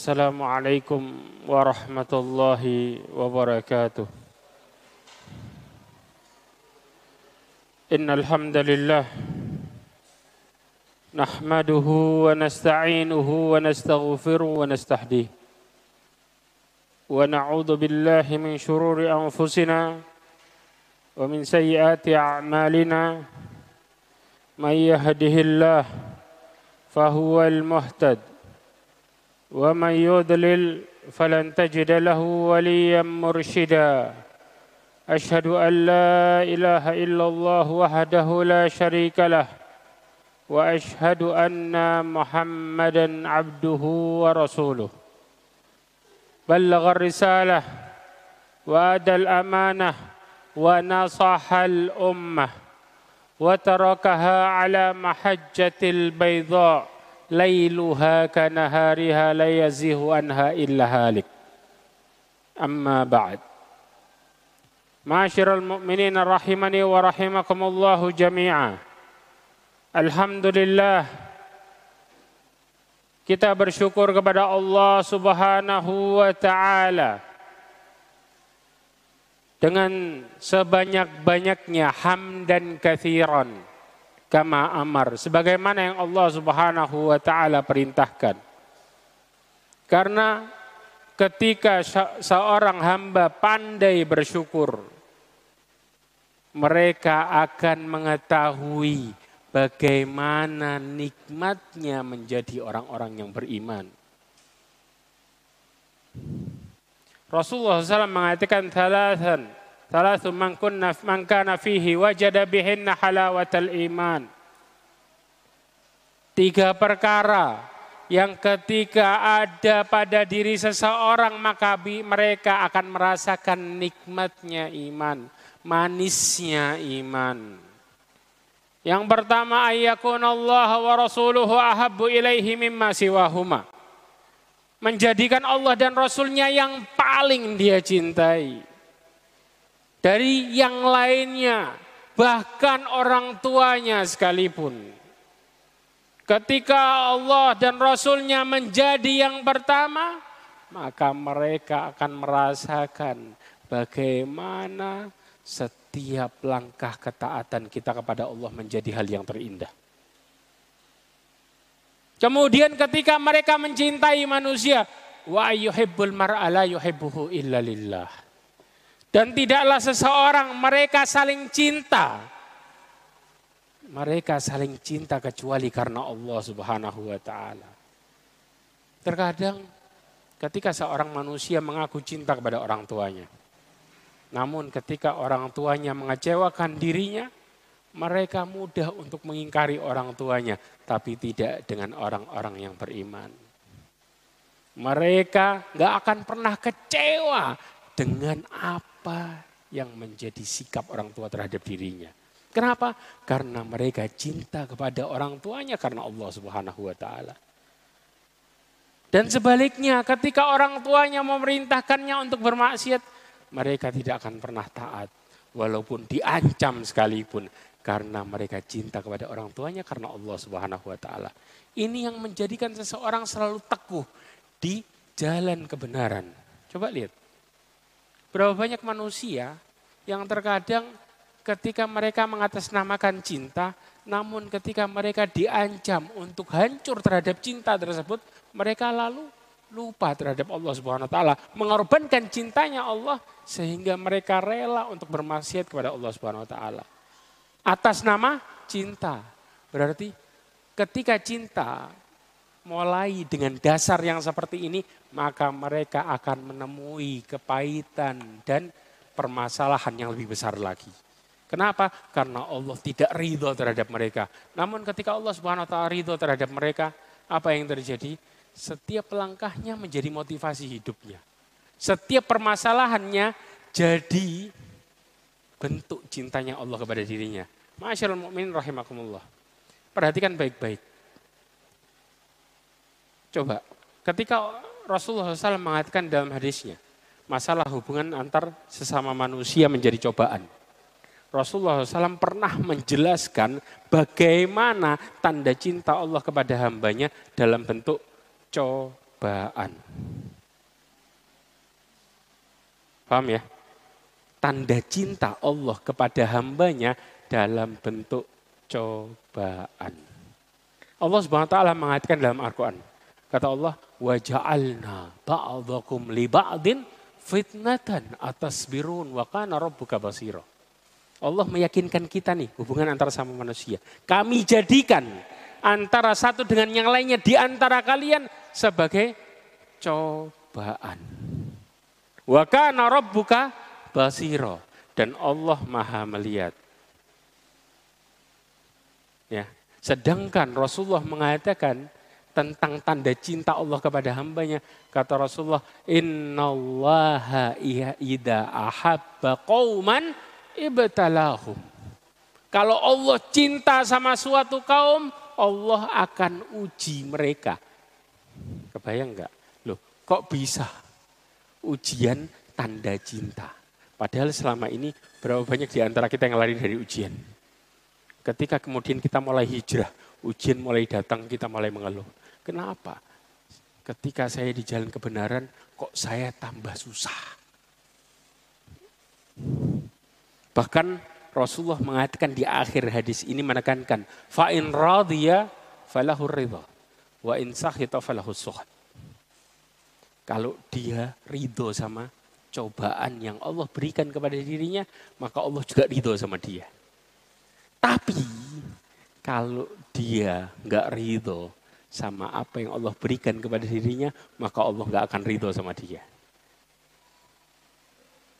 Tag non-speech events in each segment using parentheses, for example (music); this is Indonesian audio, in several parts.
السلام عليكم ورحمة الله وبركاته. إن الحمد لله نحمده ونستعينه ونستغفره ونستهديه. ونعوذ بالله من شرور أنفسنا ومن سيئات أعمالنا. من يهده الله فهو المهتد. ومن يضلل فلن تجد له وليا مرشدا. أشهد أن لا إله إلا الله وحده لا شريك له وأشهد أن محمدا عبده ورسوله. بلغ الرسالة وأدى الأمانة ونصح الأمة وتركها على محجة البيضاء. lailuha kanahariha la yazihu anha illa halik. Amma ba'd. Ma'asyiral mu'minin rahimani wa rahimakumullahu jami'a. Alhamdulillah kita bersyukur kepada Allah Subhanahu wa taala dengan sebanyak-banyaknya hamdan kathiran Alhamdulillah kama amar sebagaimana yang Allah Subhanahu wa taala perintahkan. Karena ketika seorang hamba pandai bersyukur mereka akan mengetahui bagaimana nikmatnya menjadi orang-orang yang beriman. Rasulullah SAW mengatakan Thalathu man kunna man kana fihi wajada bihinna halawatal iman. Tiga perkara yang ketika ada pada diri seseorang maka mereka akan merasakan nikmatnya iman, manisnya iman. Yang pertama ayyakun Allah wa rasuluhu ahabbu ilaihi mimma siwahuma. Menjadikan Allah dan Rasulnya yang paling dia cintai dari yang lainnya, bahkan orang tuanya sekalipun. Ketika Allah dan Rasulnya menjadi yang pertama, maka mereka akan merasakan bagaimana setiap langkah ketaatan kita kepada Allah menjadi hal yang terindah. Kemudian ketika mereka mencintai manusia, wa yuhibbul mar'a la yuhibbuhu illa lillah. Dan tidaklah seseorang mereka saling cinta. Mereka saling cinta kecuali karena Allah Subhanahu wa taala. Terkadang ketika seorang manusia mengaku cinta kepada orang tuanya. Namun ketika orang tuanya mengecewakan dirinya, mereka mudah untuk mengingkari orang tuanya, tapi tidak dengan orang-orang yang beriman. Mereka nggak akan pernah kecewa dengan apa apa yang menjadi sikap orang tua terhadap dirinya. Kenapa? Karena mereka cinta kepada orang tuanya karena Allah Subhanahu wa taala. Dan sebaliknya ketika orang tuanya memerintahkannya untuk bermaksiat, mereka tidak akan pernah taat walaupun diancam sekalipun karena mereka cinta kepada orang tuanya karena Allah Subhanahu wa taala. Ini yang menjadikan seseorang selalu teguh di jalan kebenaran. Coba lihat. Berapa banyak manusia yang terkadang ketika mereka mengatasnamakan cinta, namun ketika mereka diancam untuk hancur terhadap cinta tersebut, mereka lalu lupa terhadap Allah Subhanahu wa taala, mengorbankan cintanya Allah sehingga mereka rela untuk bermaksiat kepada Allah Subhanahu wa taala. Atas nama cinta. Berarti ketika cinta mulai dengan dasar yang seperti ini, maka mereka akan menemui kepahitan dan permasalahan yang lebih besar lagi. Kenapa? Karena Allah tidak ridho terhadap mereka. Namun ketika Allah subhanahu wa ta'ala ridho terhadap mereka, apa yang terjadi? Setiap langkahnya menjadi motivasi hidupnya. Setiap permasalahannya jadi bentuk cintanya Allah kepada dirinya. Masyaallah mu'min rahimakumullah. Perhatikan baik-baik. Coba, ketika Rasulullah SAW mengatakan dalam hadisnya, masalah hubungan antar sesama manusia menjadi cobaan. Rasulullah SAW pernah menjelaskan bagaimana tanda cinta Allah kepada hambanya dalam bentuk cobaan. Paham ya? Tanda cinta Allah kepada hambanya dalam bentuk cobaan. Allah Subhanahu wa taala mengatakan dalam Al-Qur'an, kata Allah, "Wa ja'alna ba'dakum li ba'din fitnatan atas birun wa kana rabbuka basira." Allah meyakinkan kita nih hubungan antara sama manusia. Kami jadikan antara satu dengan yang lainnya di antara kalian sebagai cobaan. Wa kana rabbuka basira dan Allah Maha melihat. Ya, sedangkan Rasulullah mengatakan tentang tanda cinta Allah kepada hambanya. Kata Rasulullah, Inna allaha ida ahabba qawman ibtalahum. Kalau Allah cinta sama suatu kaum, Allah akan uji mereka. Kebayang enggak? Loh, kok bisa ujian tanda cinta? Padahal selama ini berapa banyak di antara kita yang lari dari ujian. Ketika kemudian kita mulai hijrah, ujian mulai datang, kita mulai mengeluh. Kenapa? Ketika saya di jalan kebenaran, kok saya tambah susah. Bahkan Rasulullah mengatakan di akhir hadis ini menekankan fa in radiya falahu ridha wa in sakhita falahu suhat. Kalau dia ridho sama cobaan yang Allah berikan kepada dirinya, maka Allah juga ridho sama dia. Tapi kalau dia nggak ridho sama apa yang Allah berikan kepada dirinya, maka Allah nggak akan ridho sama dia.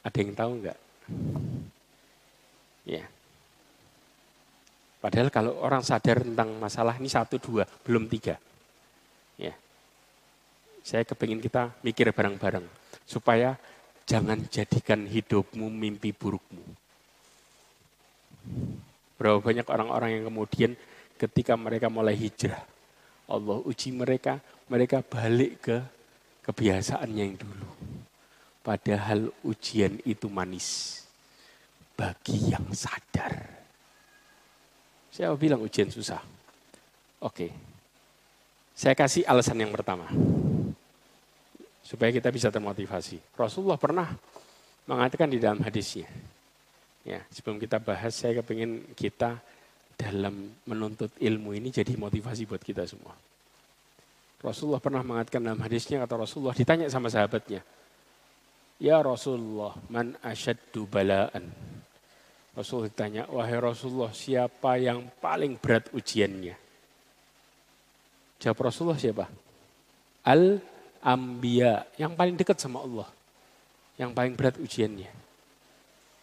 Ada yang tahu nggak? Ya. Padahal kalau orang sadar tentang masalah ini satu dua, belum tiga. Ya. Saya kepingin kita mikir bareng-bareng supaya jangan jadikan hidupmu mimpi burukmu. Berapa banyak orang-orang yang kemudian ketika mereka mulai hijrah, Allah uji mereka, mereka balik ke kebiasaannya yang dulu. Padahal ujian itu manis bagi yang sadar. Saya bilang ujian susah. Oke. Saya kasih alasan yang pertama. Supaya kita bisa termotivasi. Rasulullah pernah mengatakan di dalam hadisnya. Ya, sebelum kita bahas, saya kepingin kita dalam menuntut ilmu ini jadi motivasi buat kita semua. Rasulullah pernah mengatakan dalam hadisnya, kata Rasulullah ditanya sama sahabatnya, Ya Rasulullah, man asyaddu bala'an. Rasul ditanya, wahai Rasulullah siapa yang paling berat ujiannya? Jawab Rasulullah siapa? Al-Ambiya, yang paling dekat sama Allah. Yang paling berat ujiannya.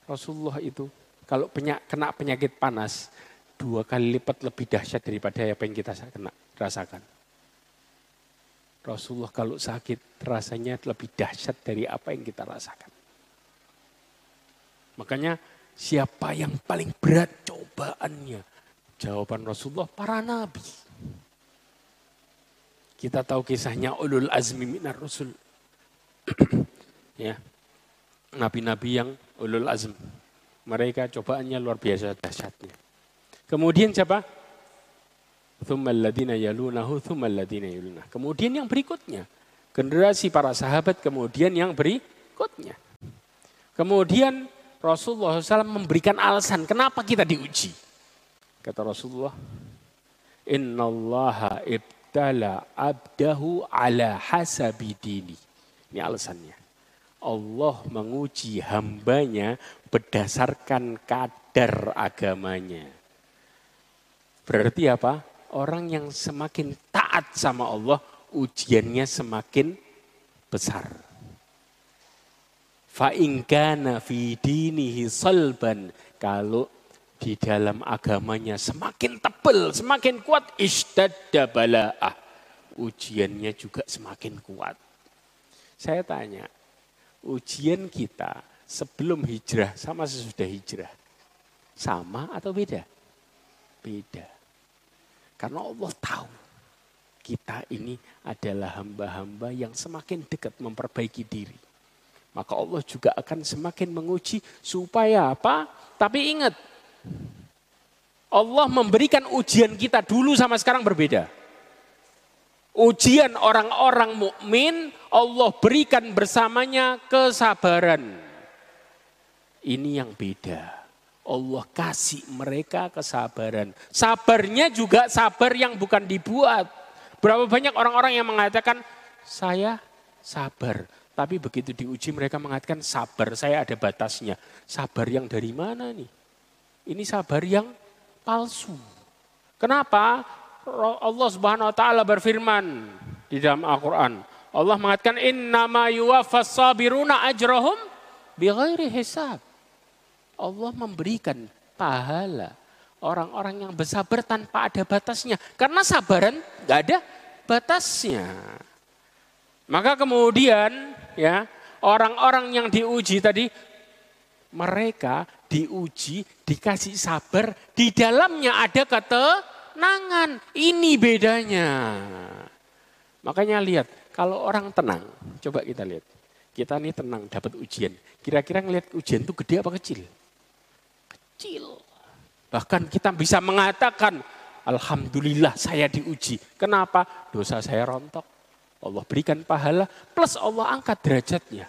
Rasulullah itu kalau penyak, kena penyakit panas, dua kali lipat lebih dahsyat daripada apa yang kita kena, rasakan. Rasulullah kalau sakit rasanya lebih dahsyat dari apa yang kita rasakan. Makanya Siapa yang paling berat cobaannya? Jawaban Rasulullah para nabi. Kita tahu kisahnya ulul azmi minar rasul. (clears throat) ya. Nabi-nabi yang ulul azm. Mereka cobaannya luar biasa dahsyatnya. Kemudian siapa? Kemudian yang berikutnya. Generasi para sahabat kemudian yang berikutnya. Kemudian Rasulullah SAW memberikan alasan kenapa kita diuji. Kata Rasulullah, Inna Allah ibtala abdahu ala hasabi dini. Ini alasannya. Allah menguji hambanya berdasarkan kadar agamanya. Berarti apa? Orang yang semakin taat sama Allah, ujiannya semakin besar. Fa ingkana fi dinihi salban. Kalau di dalam agamanya semakin tebal, semakin kuat ishtadda bala'ah. Ujiannya juga semakin kuat. Saya tanya, ujian kita sebelum hijrah sama sesudah hijrah. Sama atau beda? Beda. Karena Allah tahu kita ini adalah hamba-hamba yang semakin dekat memperbaiki diri maka Allah juga akan semakin menguji supaya apa? Tapi ingat, Allah memberikan ujian kita dulu sama sekarang berbeda. ujian orang-orang mukmin Allah berikan bersamanya kesabaran. Ini yang beda. Allah kasih mereka kesabaran. Sabarnya juga sabar yang bukan dibuat. Berapa banyak orang-orang yang mengatakan saya sabar. Tapi begitu diuji mereka mengatakan sabar, saya ada batasnya. Sabar yang dari mana nih? Ini sabar yang palsu. Kenapa? Allah Subhanahu wa taala berfirman di dalam Al-Qur'an. Allah mengatakan innama yuwaffas sabiruna ajrahum bighairi hisab. Allah memberikan pahala orang-orang yang bersabar tanpa ada batasnya. Karena sabaran nggak ada batasnya. Maka kemudian ya orang-orang yang diuji tadi mereka diuji dikasih sabar di dalamnya ada ketenangan. Ini bedanya. Makanya lihat kalau orang tenang, coba kita lihat. Kita ini tenang dapat ujian. Kira-kira ngelihat ujian itu gede apa kecil? Kecil. Bahkan kita bisa mengatakan, Alhamdulillah saya diuji. Kenapa? Dosa saya rontok Allah berikan pahala plus Allah angkat derajatnya.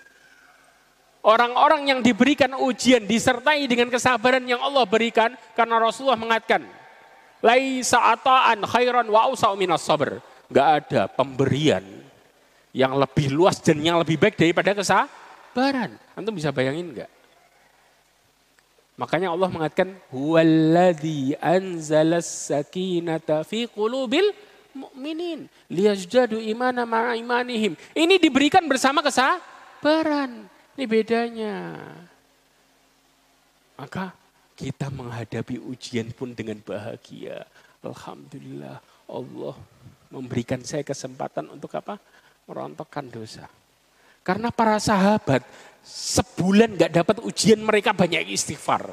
Orang-orang yang diberikan ujian disertai dengan kesabaran yang Allah berikan karena Rasulullah mengatakan laisa ata'an khairan wa minas sabr. Enggak ada pemberian yang lebih luas dan yang lebih baik daripada kesabaran. Antum bisa bayangin enggak? Makanya Allah mengatakan huwallazi anzalas sakinata fi qulubil mukminin liyazdadu imana ma'a imanihim. Ini diberikan bersama kesabaran. Ini bedanya. Maka kita menghadapi ujian pun dengan bahagia. Alhamdulillah Allah memberikan saya kesempatan untuk apa? Merontokkan dosa. Karena para sahabat sebulan gak dapat ujian mereka banyak istighfar.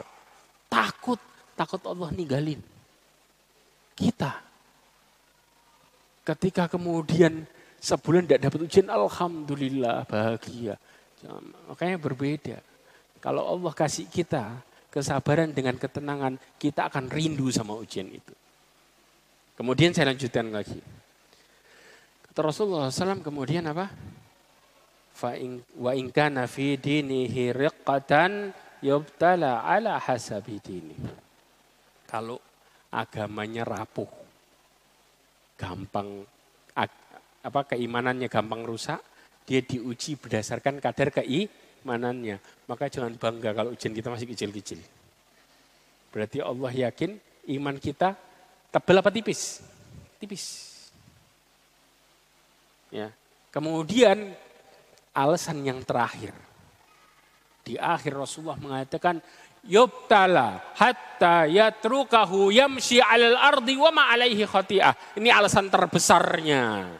Takut, takut Allah ninggalin. Kita Ketika kemudian sebulan tidak dapat ujian, Alhamdulillah bahagia. Makanya berbeda. Kalau Allah kasih kita kesabaran dengan ketenangan, kita akan rindu sama ujian itu. Kemudian saya lanjutkan lagi. Kata Rasulullah SAW kemudian apa? Wa in kana fi dinihi riqqatan yubtala ala hasabi dini. Kalau agamanya rapuh, gampang apa keimanannya gampang rusak, dia diuji berdasarkan kadar keimanannya. Maka jangan bangga kalau ujian kita masih kecil-kecil. Berarti Allah yakin iman kita tebal apa tipis? Tipis. Ya. Kemudian alasan yang terakhir. Di akhir Rasulullah mengatakan yubtala hatta yatrukahu yamshi alal ardi wa ma alaihi khati'ah. Ini alasan terbesarnya.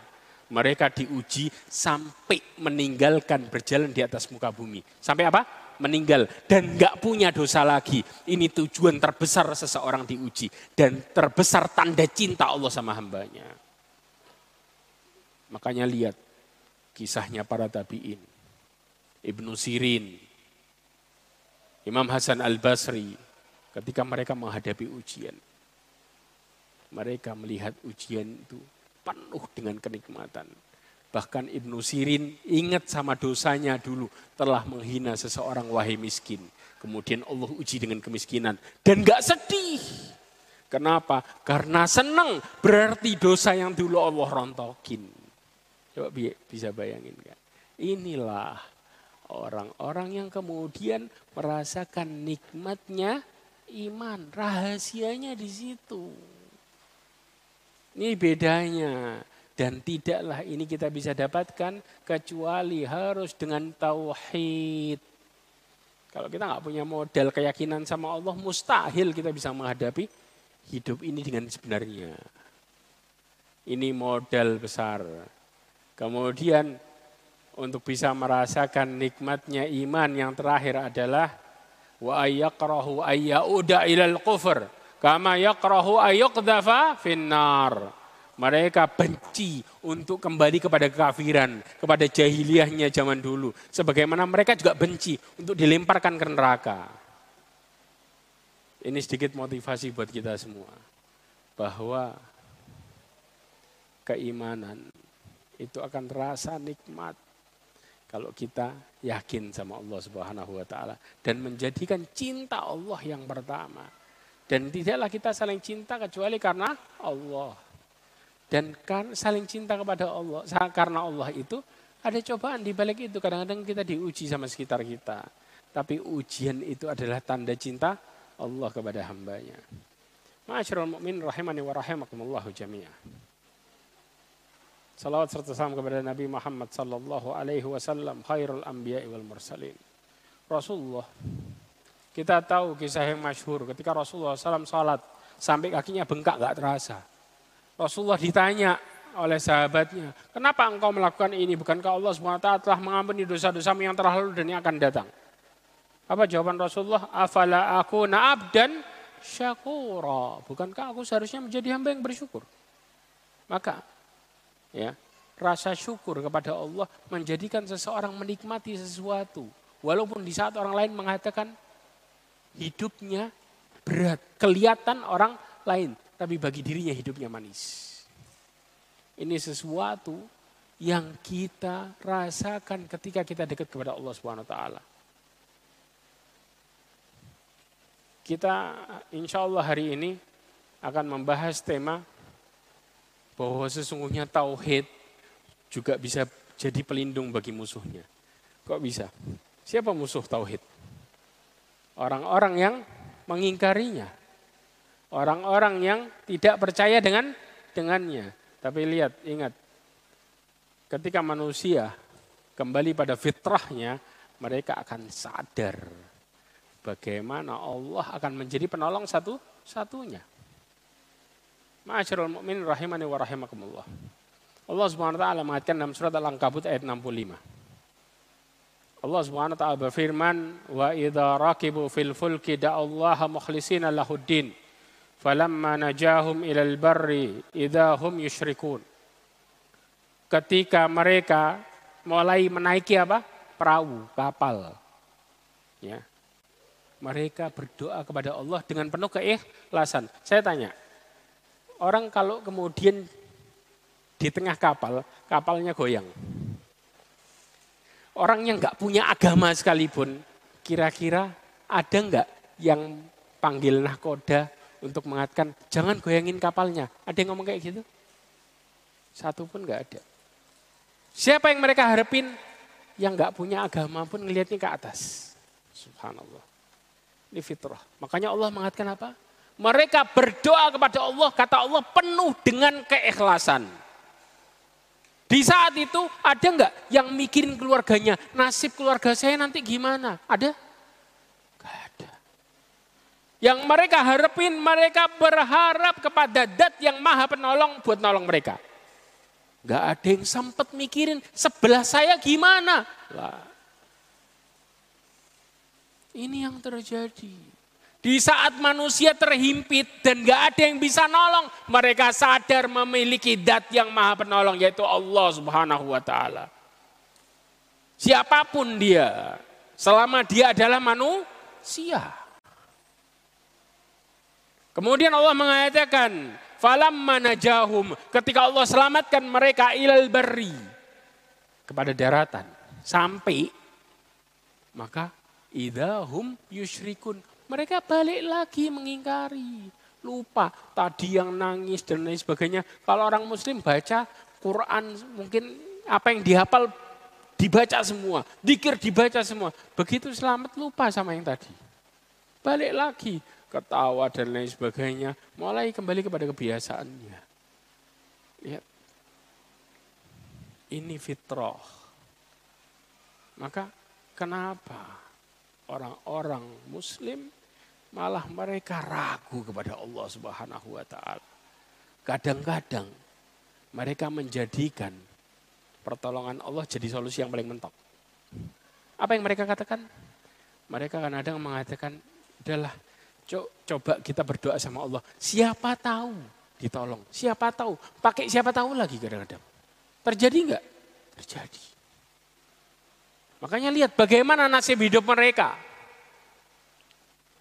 Mereka diuji sampai meninggalkan berjalan di atas muka bumi. Sampai apa? Meninggal dan nggak punya dosa lagi. Ini tujuan terbesar seseorang diuji dan terbesar tanda cinta Allah sama hambanya. Makanya lihat kisahnya para tabiin. Ibnu Sirin, Imam Hasan al-Basri ketika mereka menghadapi ujian. Mereka melihat ujian itu penuh dengan kenikmatan. Bahkan Ibnu Sirin ingat sama dosanya dulu telah menghina seseorang wahai miskin. Kemudian Allah uji dengan kemiskinan dan gak sedih. Kenapa? Karena senang berarti dosa yang dulu Allah rontokin. Coba bisa bayangin kan? Inilah Orang-orang yang kemudian merasakan nikmatnya iman. Rahasianya di situ. Ini bedanya. Dan tidaklah ini kita bisa dapatkan kecuali harus dengan tauhid. Kalau kita nggak punya modal keyakinan sama Allah, mustahil kita bisa menghadapi hidup ini dengan sebenarnya. Ini modal besar. Kemudian untuk bisa merasakan nikmatnya iman yang terakhir adalah wa ayyakrahu ayyauda ilal kufur kama yakrahu ayyuqdhafa finnar. Mereka benci untuk kembali kepada kekafiran, kepada jahiliyahnya zaman dulu. Sebagaimana mereka juga benci untuk dilemparkan ke neraka. Ini sedikit motivasi buat kita semua. Bahwa keimanan itu akan terasa nikmat kalau kita yakin sama Allah Subhanahu wa taala dan menjadikan cinta Allah yang pertama. Dan tidaklah kita saling cinta kecuali karena Allah. Dan kan saling cinta kepada Allah karena Allah itu ada cobaan di balik itu. Kadang-kadang kita diuji sama sekitar kita. Tapi ujian itu adalah tanda cinta Allah kepada hambanya. Ma'asyiral mu'min rahimani wa rahimakumullahu jami'ah. Salawat serta salam kepada Nabi Muhammad sallallahu alaihi wasallam khairul anbiya wal mursalin. Rasulullah. Kita tahu kisah yang masyhur ketika Rasulullah SAW salat sampai kakinya bengkak gak terasa. Rasulullah ditanya oleh sahabatnya, kenapa engkau melakukan ini? Bukankah Allah SWT telah mengampuni dosa-dosamu yang telah lalu dan yang akan datang? Apa jawaban Rasulullah? Afala aku naab dan syakura. Bukankah aku seharusnya menjadi hamba yang bersyukur? Maka ya. Rasa syukur kepada Allah menjadikan seseorang menikmati sesuatu. Walaupun di saat orang lain mengatakan hidupnya berat kelihatan orang lain tapi bagi dirinya hidupnya manis. Ini sesuatu yang kita rasakan ketika kita dekat kepada Allah Subhanahu wa taala. Kita insya Allah hari ini akan membahas tema bahwa sesungguhnya tauhid juga bisa jadi pelindung bagi musuhnya. Kok bisa? Siapa musuh tauhid? Orang-orang yang mengingkarinya. Orang-orang yang tidak percaya dengan dengannya. Tapi lihat, ingat. Ketika manusia kembali pada fitrahnya, mereka akan sadar bagaimana Allah akan menjadi penolong satu-satunya. Ma'asyiral mu'min rahimani wa rahimakumullah. Allah Subhanahu wa taala mengatakan dalam surat Al-Ankabut ayat 65. Allah Subhanahu wa taala berfirman, "Wa idza rakibu fil fulki da'allaha mukhlishina lahuddin, falamma najahum ilal barri idza hum yusyrikun." Ketika mereka mulai menaiki apa? perahu, kapal. Ya. Mereka berdoa kepada Allah dengan penuh keikhlasan. Saya tanya, Orang kalau kemudian di tengah kapal, kapalnya goyang. Orang yang nggak punya agama sekalipun, kira-kira ada nggak yang panggil nahkoda untuk mengatakan jangan goyangin kapalnya? Ada yang ngomong kayak gitu? Satu pun nggak ada. Siapa yang mereka harapin? Yang nggak punya agama pun ngelihatnya ke atas. Subhanallah. Ini fitrah. Makanya Allah mengatakan apa? Mereka berdoa kepada Allah, kata Allah penuh dengan keikhlasan. Di saat itu ada nggak yang mikirin keluarganya, nasib keluarga saya nanti gimana? Ada? Gak ada. Yang mereka harapin, mereka berharap kepada dat yang maha penolong buat nolong mereka. Gak ada yang sempat mikirin sebelah saya gimana. Ini yang terjadi. Di saat manusia terhimpit dan gak ada yang bisa nolong, mereka sadar memiliki dat yang maha penolong yaitu Allah subhanahu wa ta'ala. Siapa pun dia, selama dia adalah manusia. Kemudian Allah mengatakan, falam manajahum, ketika Allah selamatkan mereka ilal beri, kepada daratan, sampai, maka idahum yushrikun, mereka balik lagi mengingkari. Lupa tadi yang nangis dan lain sebagainya. Kalau orang muslim baca Quran mungkin apa yang dihafal dibaca semua. Dikir dibaca semua. Begitu selamat lupa sama yang tadi. Balik lagi ketawa dan lain sebagainya. Mulai kembali kepada kebiasaannya. Lihat. Ini fitrah. Maka kenapa orang-orang muslim malah mereka ragu kepada Allah Subhanahu wa taala. Kadang-kadang mereka menjadikan pertolongan Allah jadi solusi yang paling mentok. Apa yang mereka katakan? Mereka kadang-kadang mengatakan, "Udahlah, coba kita berdoa sama Allah. Siapa tahu ditolong. Siapa tahu, pakai siapa tahu lagi kadang-kadang. Terjadi enggak? Terjadi. Makanya lihat bagaimana nasib hidup mereka.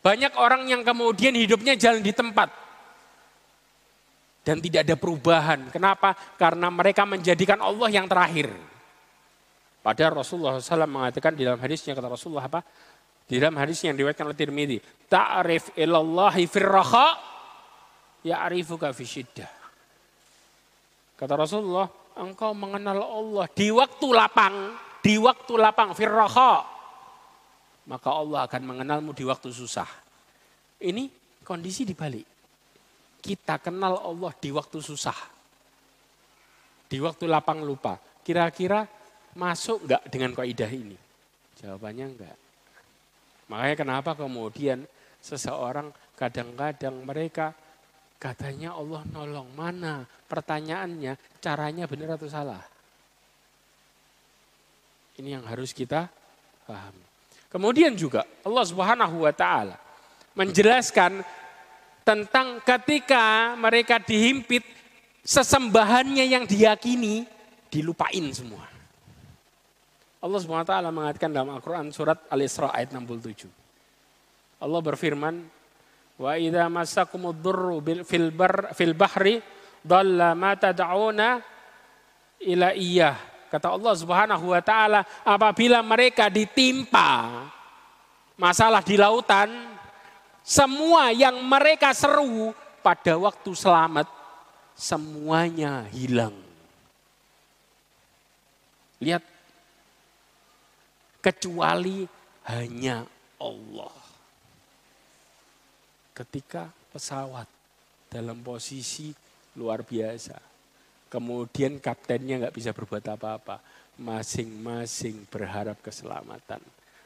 Banyak orang yang kemudian hidupnya jalan di tempat. Dan tidak ada perubahan. Kenapa? Karena mereka menjadikan Allah yang terakhir. Padahal Rasulullah SAW mengatakan di dalam hadisnya kata Rasulullah apa? Di dalam hadis yang diriwayatkan oleh Tirmidzi, ta'rif ilallahi firraha ya'rifuka fi syiddah. Kata Rasulullah, engkau mengenal Allah di waktu lapang, di waktu lapang firraha. Maka Allah akan mengenalmu di waktu susah. Ini kondisi dibalik. Kita kenal Allah di waktu susah. Di waktu lapang lupa. Kira-kira masuk enggak dengan kaidah ini? Jawabannya enggak. Makanya kenapa kemudian seseorang kadang-kadang mereka katanya Allah nolong. Mana? Pertanyaannya caranya benar atau salah? Ini yang harus kita paham. Kemudian juga Allah Subhanahu wa taala menjelaskan tentang ketika mereka dihimpit sesembahannya yang diyakini dilupain semua. Allah SWT mengatakan dalam Al-Quran surat Al-Isra ayat 67. Allah berfirman, Wa idha masakumud durru fil, bar, fil bahri dalla ma tad'una ila iyah. Kata Allah Subhanahu wa taala, apabila mereka ditimpa masalah di lautan, semua yang mereka seru pada waktu selamat semuanya hilang. Lihat kecuali hanya Allah. Ketika pesawat dalam posisi luar biasa, kemudian kaptennya nggak bisa berbuat apa-apa, masing-masing berharap keselamatan,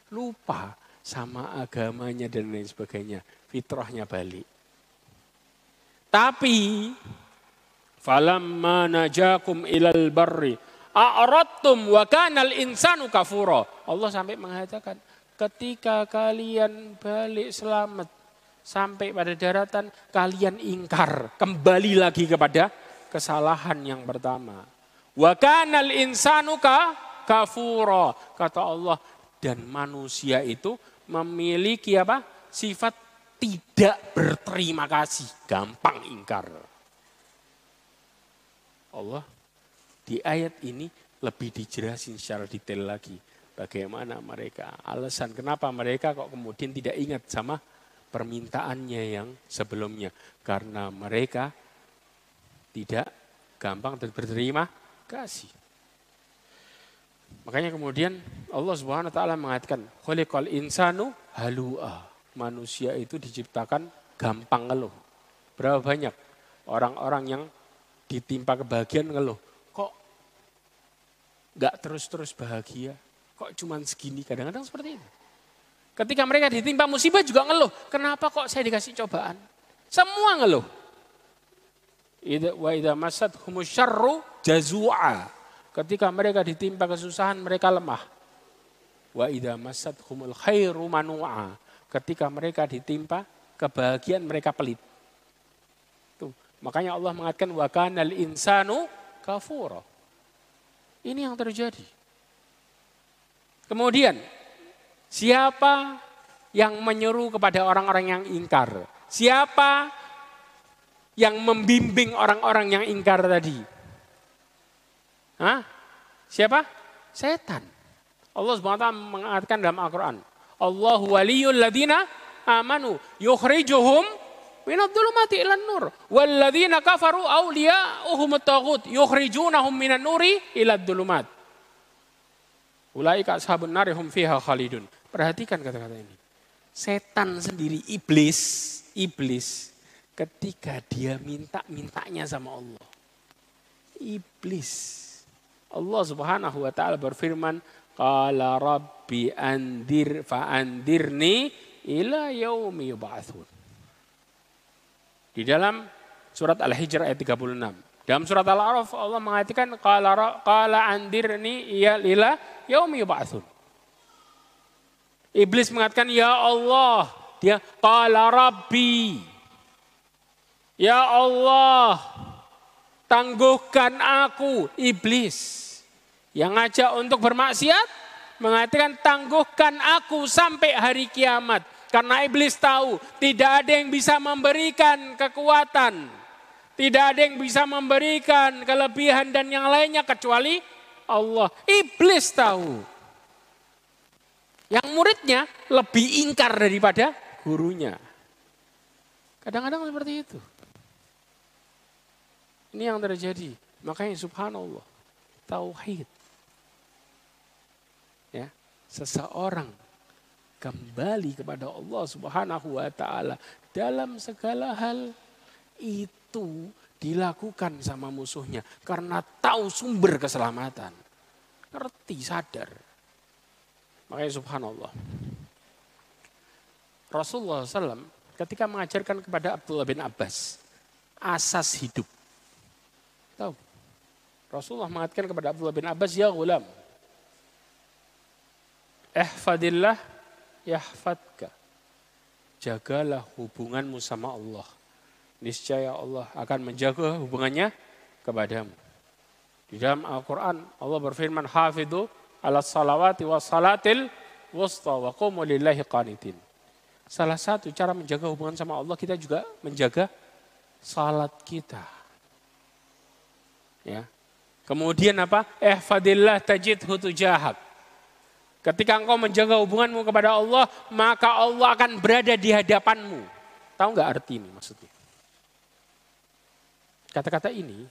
lupa sama agamanya dan lain sebagainya, fitrahnya balik. Tapi falamma najakum ilal barri A'radtum wa kanal insanu kafura. Allah sampai mengatakan, ketika kalian balik selamat sampai pada daratan, kalian ingkar, kembali lagi kepada kesalahan yang pertama. Wa kanal insanu kafura. Kata Allah, dan manusia itu memiliki apa? Sifat tidak berterima kasih, gampang ingkar. Allah di ayat ini lebih dijelasin secara detail lagi. Bagaimana mereka, alasan kenapa mereka kok kemudian tidak ingat sama permintaannya yang sebelumnya. Karena mereka tidak gampang berterima kasih. Makanya kemudian Allah Subhanahu wa taala mengatakan, "Khuliqal insanu halua." Manusia itu diciptakan gampang ngeluh. Berapa banyak orang-orang yang ditimpa kebahagiaan ngeluh nggak terus-terus bahagia. Kok cuman segini? Kadang-kadang seperti itu. Ketika mereka ditimpa musibah juga ngeluh. Kenapa kok saya dikasih cobaan? Semua ngeluh. Wa idha masad humusyarru jazua. Ketika mereka ditimpa kesusahan mereka lemah. Wa idha masad humul khairu manu'a. Ketika mereka ditimpa kebahagiaan mereka pelit. Tuh. Makanya Allah mengatakan wa kanal insanu kafura. Ini yang terjadi. Kemudian, siapa yang menyuruh kepada orang-orang yang ingkar? Siapa yang membimbing orang-orang yang ingkar tadi? Hah? Siapa? Setan. Allah SWT mengatakan dalam Al-Quran. Allahu waliyul ladina amanu yukhrijuhum minad ilan nur. Walladzina kafaru awliya'uhum at-taghut yukhrijunahum minan nuri ila dhulumat. Ulaika ashabun nari hum fiha khalidun. Perhatikan kata-kata ini. Setan sendiri iblis, iblis ketika dia minta-mintanya sama Allah. Iblis. Allah Subhanahu wa taala berfirman, "Qala rabbi andir fa andirni ila yaumi yub'atsun." Di dalam surat Al-Hijr ayat 36. Dalam surat Al-Araf Allah mengatakan qala qala andirni ya lila yaumi yub'atsun. Iblis mengatakan ya Allah, dia qala rabbi. Ya Allah, tangguhkan aku iblis yang ngajak untuk bermaksiat mengatakan tangguhkan aku sampai hari kiamat karena iblis tahu tidak ada yang bisa memberikan kekuatan. Tidak ada yang bisa memberikan kelebihan dan yang lainnya kecuali Allah. Iblis tahu. Yang muridnya lebih ingkar daripada gurunya. Kadang-kadang seperti itu. Ini yang terjadi. Makanya subhanallah. Tauhid. Ya, seseorang kembali kepada Allah Subhanahu wa taala dalam segala hal itu dilakukan sama musuhnya karena tahu sumber keselamatan. Ngerti, sadar. Makanya subhanallah. Rasulullah SAW ketika mengajarkan kepada Abdullah bin Abbas asas hidup. Tahu? Rasulullah mengatakan kepada Abdullah bin Abbas, ya gulam, ihfadillah yahfadka. Jagalah hubunganmu sama Allah. Niscaya Allah akan menjaga hubungannya kepadamu. Di dalam Al-Quran Allah berfirman hafidhu ala salawati wa salatil wusta wa qumu lillahi qanitin. Salah satu cara menjaga hubungan sama Allah kita juga menjaga salat kita. Ya. Kemudian apa? Ihfadillah tajidhu tujahak. Ketika engkau menjaga hubunganmu kepada Allah, maka Allah akan berada di hadapanmu. Tahu nggak arti ini maksudnya? Kata-kata ini,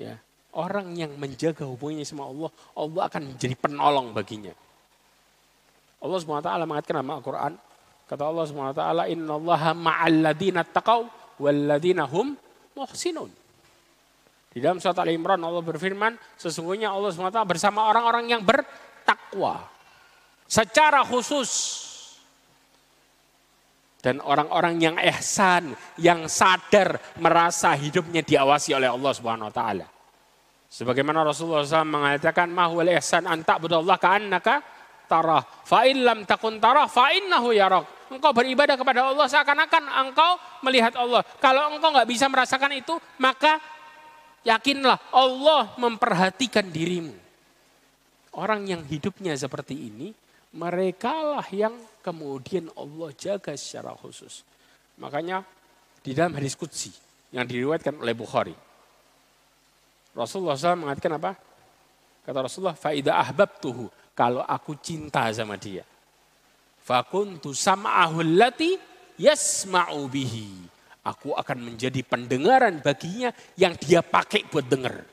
ya orang yang menjaga hubungannya sama Allah, Allah akan menjadi penolong baginya. Allah SWT mengatakan dalam Al-Quran, kata Allah SWT, Inna Allah ma'alladina taqaw walladina hum muhsinun. Di dalam surat Al-Imran Allah berfirman, sesungguhnya Allah SWT bersama orang-orang yang bertakwa secara khusus. Dan orang-orang yang ihsan, yang sadar merasa hidupnya diawasi oleh Allah Subhanahu wa taala. Sebagaimana Rasulullah SAW mengatakan mahwal ihsan anta budallah ka'annaka tarah. Fa lam takun tarah fa innahu yarak. Engkau beribadah kepada Allah seakan-akan engkau melihat Allah. Kalau engkau nggak bisa merasakan itu, maka yakinlah Allah memperhatikan dirimu. Orang yang hidupnya seperti ini, mereka lah yang kemudian Allah jaga secara khusus. Makanya di dalam hadis kudsi yang diriwayatkan oleh Bukhari. Rasulullah SAW mengatakan apa? Kata Rasulullah, faida ahbab tuhu. Kalau aku cinta sama dia. Fakuntu sam'ahu allati yasma'u bihi. Aku akan menjadi pendengaran baginya yang dia pakai buat dengar.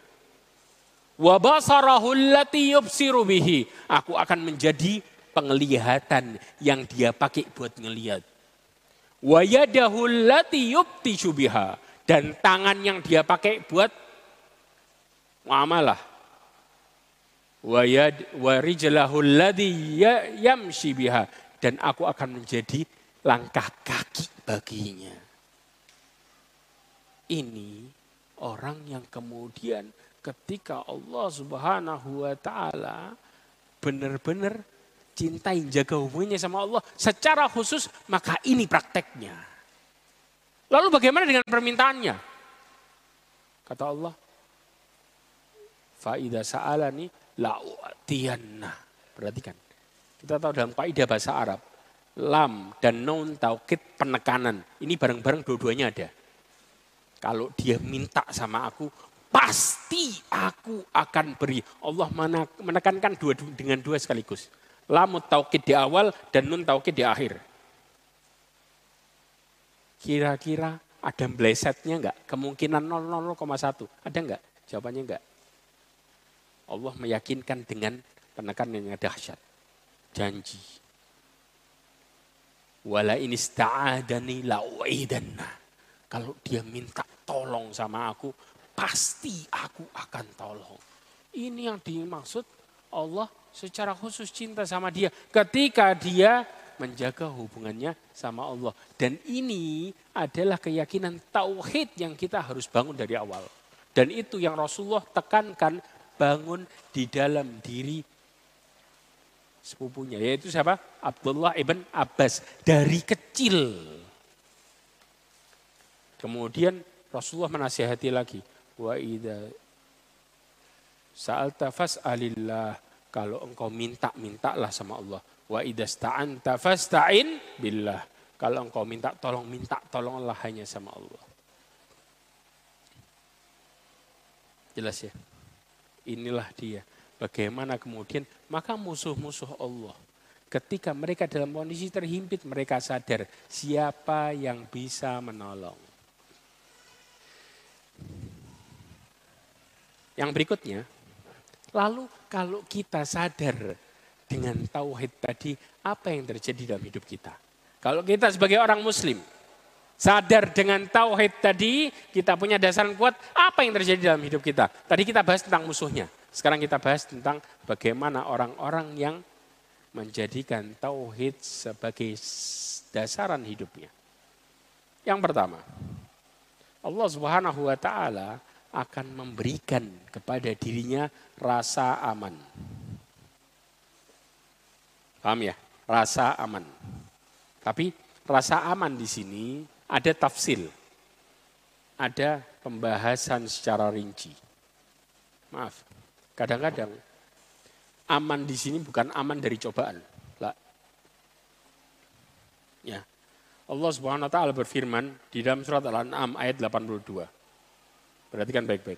Aku akan menjadi penglihatan yang dia pakai buat ngelihat. Dan tangan yang dia pakai buat muamalah. Ya, dan aku akan menjadi langkah kaki baginya. Ini orang yang kemudian ketika Allah Subhanahu wa taala benar-benar cintai, jaga hubungannya sama Allah secara khusus, maka ini prakteknya. Lalu bagaimana dengan permintaannya? Kata Allah, Faida sa'alani la'u'tiyanna. Perhatikan. Kita tahu dalam kaidah bahasa Arab, lam dan non taukid penekanan. Ini bareng-bareng dua-duanya ada. Kalau dia minta sama aku, pasti aku akan beri. Allah menekankan dua dengan dua sekaligus. Lamut taukid di awal dan nun taukid di akhir. Kira-kira ada blesetnya enggak? Kemungkinan 0,1. Ada enggak? Jawabannya enggak. Allah meyakinkan dengan penekanan yang dahsyat. Janji. Wala ini sta'adani la'u'idanna. Kalau dia minta tolong sama aku, pasti aku akan tolong. Ini yang dimaksud Allah secara khusus cinta sama dia ketika dia menjaga hubungannya sama Allah. Dan ini adalah keyakinan tauhid yang kita harus bangun dari awal. Dan itu yang Rasulullah tekankan bangun di dalam diri sepupunya. Yaitu siapa? Abdullah ibn Abbas. Dari kecil. Kemudian Rasulullah menasihati lagi. Wa idha sa'alta fas'alillah kalau engkau minta, mintalah sama Allah. Wa idasta'anta fasta'in billah. Kalau engkau minta tolong, minta tolonglah hanya sama Allah. Jelas ya? Inilah dia. Bagaimana kemudian maka musuh-musuh Allah ketika mereka dalam kondisi terhimpit mereka sadar siapa yang bisa menolong. Yang berikutnya, lalu kalau kita sadar dengan tauhid tadi, apa yang terjadi dalam hidup kita? Kalau kita sebagai orang muslim, sadar dengan tauhid tadi, kita punya dasar kuat, apa yang terjadi dalam hidup kita? Tadi kita bahas tentang musuhnya. Sekarang kita bahas tentang bagaimana orang-orang yang menjadikan tauhid sebagai dasaran hidupnya. Yang pertama, Allah Subhanahu wa taala akan memberikan kepada dirinya rasa aman. Paham ya? Rasa aman. Tapi rasa aman di sini ada tafsil. Ada pembahasan secara rinci. Maaf, kadang-kadang aman di sini bukan aman dari cobaan. Lah. Ya. Allah Subhanahu wa taala berfirman di dalam surat Al-An'am ayat 82. Perhatikan baik-baik.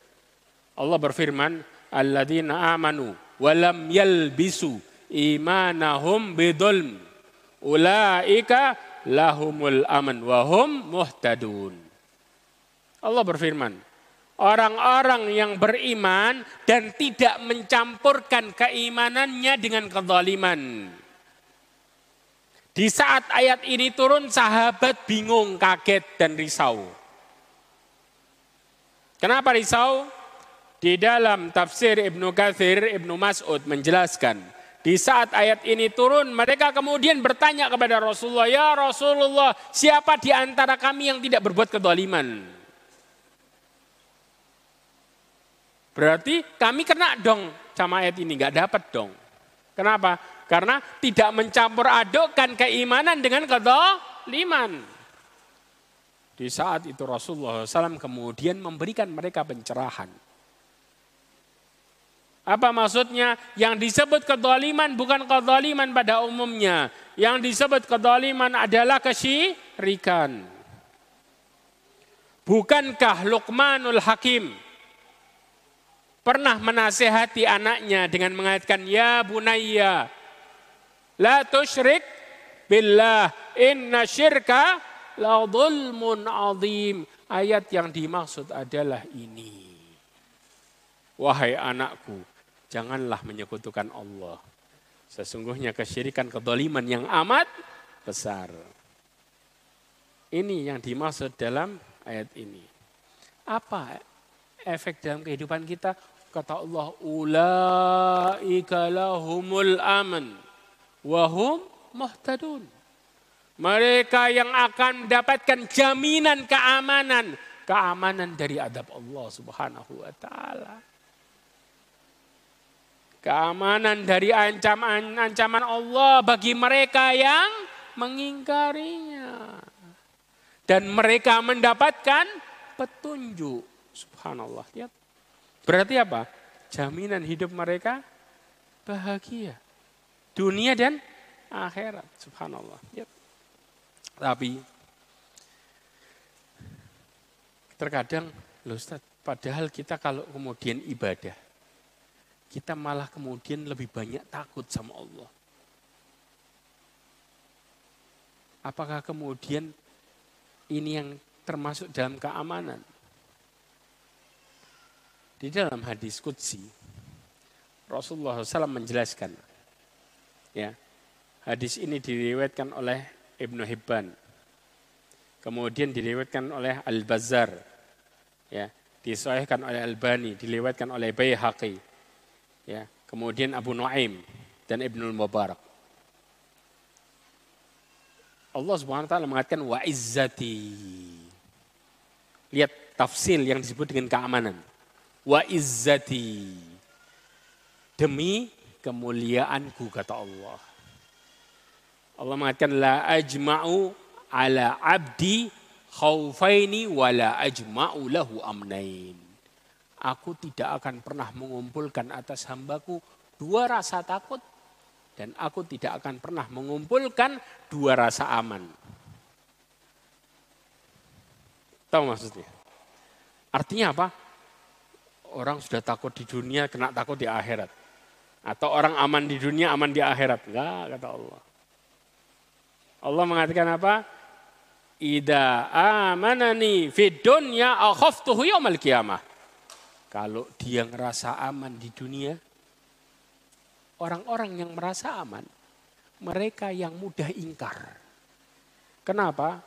Allah berfirman, "Alladzina amanu wa lam yalbisu imanahum bidulm ulaika lahumul aman wa hum muhtadun." Allah berfirman, orang-orang yang beriman dan tidak mencampurkan keimanannya dengan kezaliman. Di saat ayat ini turun, sahabat bingung, kaget, dan risau. Kenapa risau? Di dalam tafsir Ibnu Kathir, Ibnu Mas'ud menjelaskan, di saat ayat ini turun, mereka kemudian bertanya kepada Rasulullah, Ya Rasulullah, siapa di antara kami yang tidak berbuat kedoliman? Berarti kami kena dong sama ayat ini, nggak dapat dong. Kenapa? Karena tidak mencampur adukkan keimanan dengan kedoliman. Di saat itu Rasulullah SAW kemudian memberikan mereka pencerahan. Apa maksudnya? Yang disebut kedoliman bukan kedoliman pada umumnya. Yang disebut kedoliman adalah kesyirikan. Bukankah Luqmanul Hakim pernah menasehati anaknya dengan mengatakan, Ya bunayya, la tushrik billah, inna syirka la dhulmun azim. Ayat yang dimaksud adalah ini. Wahai anakku, janganlah menyekutukan Allah. Sesungguhnya kesyirikan kedoliman yang amat besar. Ini yang dimaksud dalam ayat ini. Apa efek dalam kehidupan kita? Kata Allah, ulaika lahumul aman wahum muhtadun. Mereka yang akan mendapatkan jaminan keamanan. Keamanan dari adab Allah subhanahu wa ta'ala. Keamanan dari ancaman-ancaman Allah bagi mereka yang mengingkarinya. Dan mereka mendapatkan petunjuk. Subhanallah. Lihat. Berarti apa? Jaminan hidup mereka bahagia. Dunia dan akhirat. Subhanallah. Lihat. Tapi terkadang loh Ustaz, padahal kita kalau kemudian ibadah, kita malah kemudian lebih banyak takut sama Allah. Apakah kemudian ini yang termasuk dalam keamanan? Di dalam hadis Qudsi, Rasulullah SAW menjelaskan, ya, hadis ini diriwayatkan oleh Ibnu Hibban. Kemudian diriwayatkan oleh Al-Bazzar. Ya, disahihkan oleh Al-Bani, diriwayatkan oleh Baihaqi. Ya, kemudian Abu Nuaim dan Ibnu Mubarak. Allah Subhanahu wa taala mengatakan wa izzati. Lihat tafsir yang disebut dengan keamanan. Wa izzati. Demi kemuliaanku kata Allah. Allah mengatakan la ajma'u ala abdi khaufaini wa la ajma'u lahu amnain. Aku tidak akan pernah mengumpulkan atas hambaku dua rasa takut dan aku tidak akan pernah mengumpulkan dua rasa aman. Tahu maksudnya? Artinya apa? orang sudah takut di dunia, kena takut di akhirat. Atau orang aman di dunia, aman di akhirat. Enggak, kata Allah. Allah mengatakan apa? Ida amanani fid dunya akhaftuhu yaumal qiyamah. Kalau dia ngerasa aman di dunia, orang-orang yang merasa aman, mereka yang mudah ingkar. Kenapa?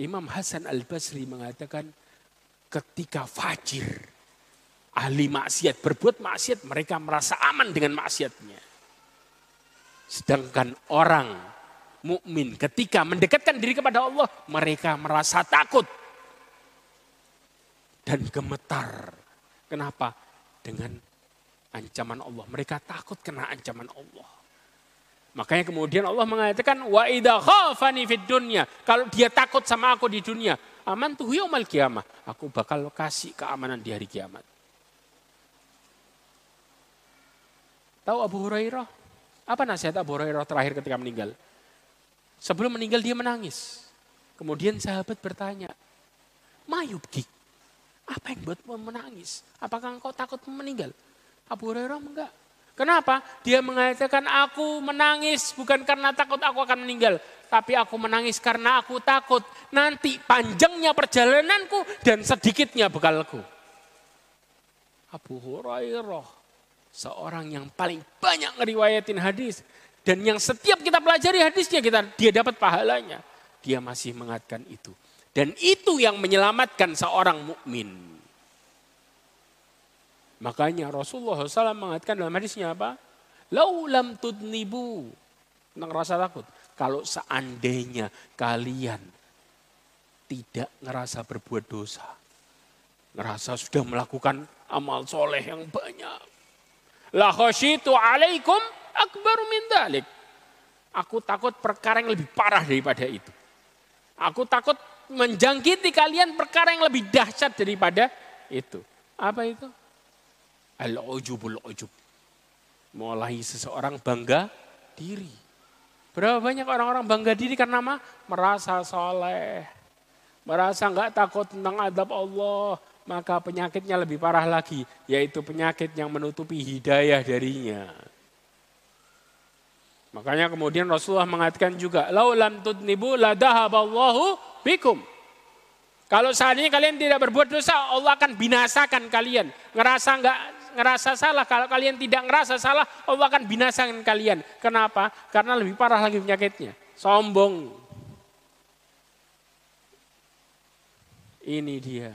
Imam Hasan Al-Basri mengatakan ketika fajir, ahli maksiat berbuat maksiat, mereka merasa aman dengan maksiatnya. Sedangkan orang mukmin ketika mendekatkan diri kepada Allah, mereka merasa takut dan gemetar. Kenapa? Dengan ancaman Allah. Mereka takut kena ancaman Allah. Makanya kemudian Allah mengatakan wa idza khafani fid dunya. Kalau dia takut sama aku di dunia, aman tuh yaumal kiamah. Aku bakal kasih keamanan di hari kiamat. Tahu Abu Hurairah? Apa nasihat Abu Hurairah terakhir ketika meninggal? Sebelum meninggal dia menangis. Kemudian sahabat bertanya, Mayubki, apa yang buatmu menangis? Apakah engkau takut meninggal? Abu Hurairah enggak. Kenapa? Dia mengatakan aku menangis bukan karena takut aku akan meninggal. Tapi aku menangis karena aku takut nanti panjangnya perjalananku dan sedikitnya bekalku. Abu Hurairah seorang yang paling banyak ngeriwayatin hadis. Dan yang setiap kita pelajari hadisnya kita dia dapat pahalanya. Dia masih mengatakan itu. Dan itu yang menyelamatkan seorang mukmin. Makanya Rasulullah SAW mengatakan dalam hadisnya apa? Laulam tudnibu. Tentang rasa takut. Kalau seandainya kalian tidak ngerasa berbuat dosa. Ngerasa sudah melakukan amal soleh yang banyak. La khasyitu alaikum akbaru min dalik. Aku takut perkara yang lebih parah daripada itu. Aku takut menjangkiti kalian perkara yang lebih dahsyat daripada itu. Apa itu? Al-ujubul ujub. Mulai seseorang bangga diri. Berapa banyak orang-orang bangga diri karena apa? Merasa soleh. Merasa nggak takut tentang adab Allah. Maka penyakitnya lebih parah lagi. Yaitu penyakit yang menutupi hidayah darinya. Makanya kemudian Rasulullah mengatakan juga. Laulam tudnibu ladahaballahu bikum. Kalau seandainya kalian tidak berbuat dosa, Allah akan binasakan kalian. Ngerasa nggak ngerasa salah, kalau kalian tidak ngerasa salah, Allah akan binasakan kalian. Kenapa? Karena lebih parah lagi penyakitnya. Sombong. Ini dia.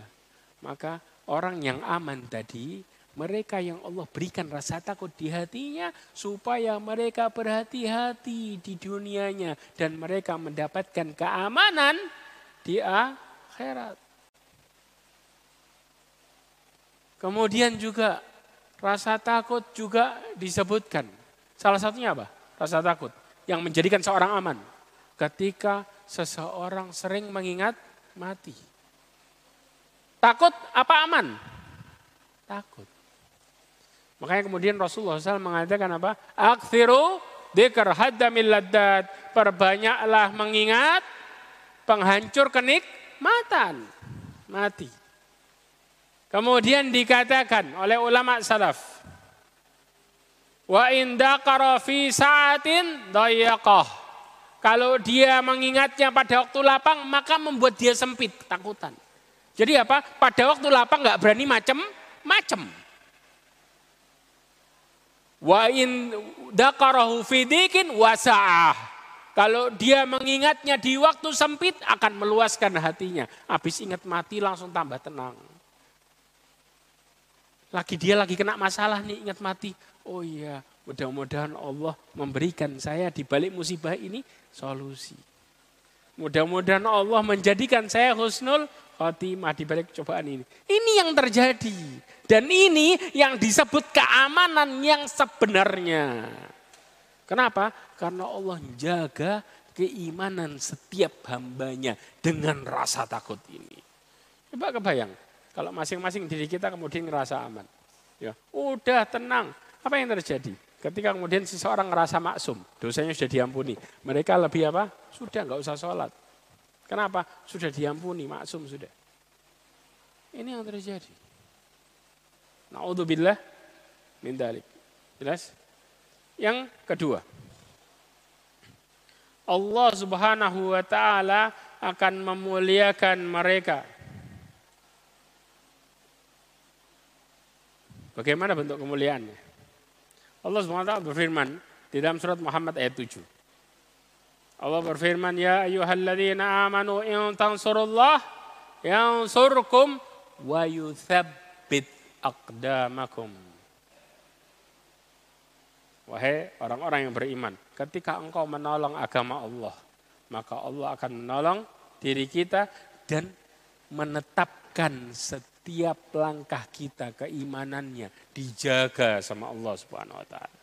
Maka orang yang aman tadi, mereka yang Allah berikan rasa takut di hatinya supaya mereka berhati-hati di dunianya dan mereka mendapatkan keamanan di akhirat. Kemudian juga Rasa takut juga disebutkan. Salah satunya apa? Rasa takut. Yang menjadikan seorang aman. Ketika seseorang sering mengingat mati. Takut apa aman? Takut. Makanya kemudian Rasulullah SAW mengatakan apa? Akthiru dikr haddamil. Perbanyaklah mengingat penghancur kenikmatan. Mati. Kemudian dikatakan oleh ulama salaf. Wa inda fi sa'atin dayaqah. Kalau dia mengingatnya pada waktu lapang, maka membuat dia sempit, ketakutan. Jadi apa? Pada waktu lapang nggak berani macem-macem. Wa in dakarahu fidikin wasa'ah. Kalau dia mengingatnya di waktu sempit akan meluaskan hatinya. Habis ingat mati langsung tambah tenang. Lagi dia lagi kena masalah nih, ingat mati. Oh iya, mudah-mudahan Allah memberikan saya di balik musibah ini solusi. Mudah-mudahan Allah menjadikan saya husnul khotimah di balik cobaan ini. Ini yang terjadi. Dan ini yang disebut keamanan yang sebenarnya. Kenapa? Karena Allah jaga keimanan setiap hambanya dengan rasa takut ini. Coba kebayang, kalau masing-masing diri kita kemudian ngerasa aman. Ya, udah tenang. Apa yang terjadi? Ketika kemudian seseorang ngerasa maksum, dosanya sudah diampuni. Mereka lebih apa? Sudah nggak usah sholat. Kenapa? Sudah diampuni, maksum sudah. Ini yang terjadi. Na'udzubillah min dalik. Jelas? Yang kedua. Allah Subhanahu wa taala akan memuliakan mereka. Bagaimana bentuk kemuliaannya? Allah Subhanahu wa taala berfirman di dalam surat Muhammad ayat 7. Allah berfirman, "Ya ayyuhalladzina amanu in tansurullah yansurkum wa yuthabbit aqdamakum. Wahai orang-orang yang beriman, ketika engkau menolong agama Allah, maka Allah akan menolong diri kita dan menetapkan setiap langkah kita keimanannya dijaga sama Allah Subhanahu wa taala.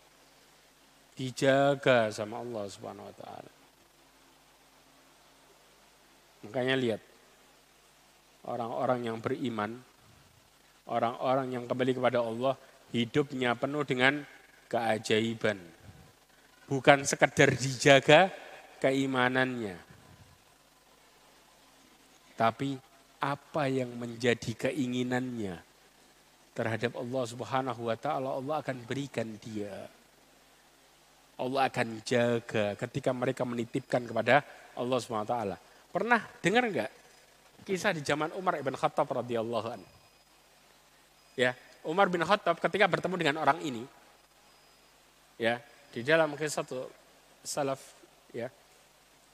Dijaga sama Allah Subhanahu wa taala. Makanya lihat orang-orang yang beriman orang-orang yang kembali kepada Allah hidupnya penuh dengan keajaiban. Bukan sekedar dijaga keimanannya. Tapi apa yang menjadi keinginannya terhadap Allah Subhanahu wa taala Allah akan berikan dia. Allah akan jaga ketika mereka menitipkan kepada Allah Subhanahu wa taala. Pernah dengar enggak kisah di zaman Umar ibn Khattab radhiyallahu anhu? ya Umar bin Khattab ketika bertemu dengan orang ini ya di dalam kisah satu salaf ya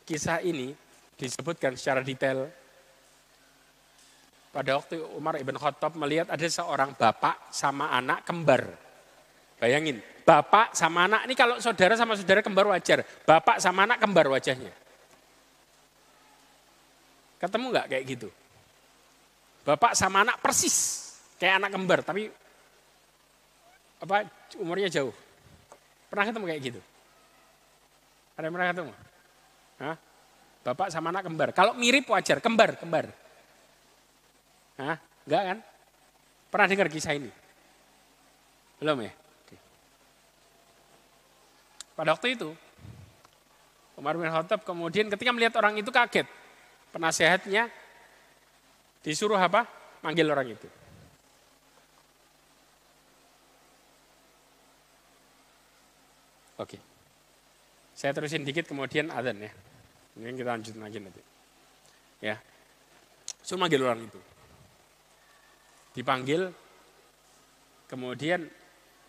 kisah ini disebutkan secara detail. Pada waktu Umar ibn Khattab melihat ada seorang bapak sama anak kembar. Bayangin bapak sama anak ini kalau saudara sama saudara kembar wajar bapak sama anak kembar wajahnya ketemu nggak kayak gitu bapak sama anak persis Kayak anak kembar, tapi apa umurnya jauh. Pernah ketemu kayak gitu? Ada yang pernah ketemu? Hah? Bapak sama anak kembar. Kalau mirip wajar, kembar, kembar. Hah? Enggak kan? Pernah dengar kisah ini? Belum ya? Pada waktu itu, Umar bin Khattab kemudian ketika melihat orang itu kaget. Penasehatnya disuruh apa? Manggil orang itu. Oke. Saya terusin dikit kemudian adzan ya. Kemudian kita lanjut lagi nanti. Ya. Suruh manggil orang itu. Dipanggil. Kemudian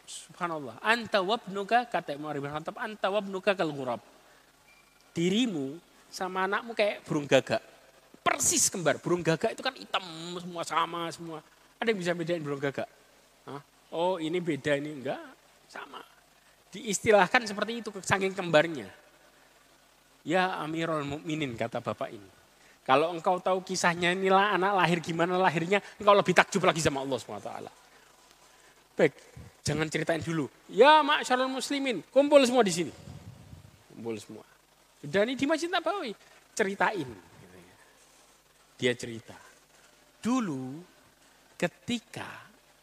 subhanallah. Anta wabnuka kata Umar bin Khattab. Anta wabnuka kal. Dirimu sama anakmu kayak burung gagak. Persis kembar. Burung gagak itu kan hitam semua sama semua. Ada yang bisa bedain burung gagak? Hah? Oh ini beda ini enggak sama Diistilahkan seperti itu saking kembarnya. Ya Amirul Mukminin kata bapak ini. Kalau engkau tahu kisahnya inilah anak lahir gimana lahirnya, engkau lebih takjub lagi sama Allah SWT. Baik, jangan ceritain dulu. Ya masyarul muslimin, kumpul semua di sini. Kumpul semua. Ini di Masjid Nabawi, ceritain. Dia cerita. Dulu ketika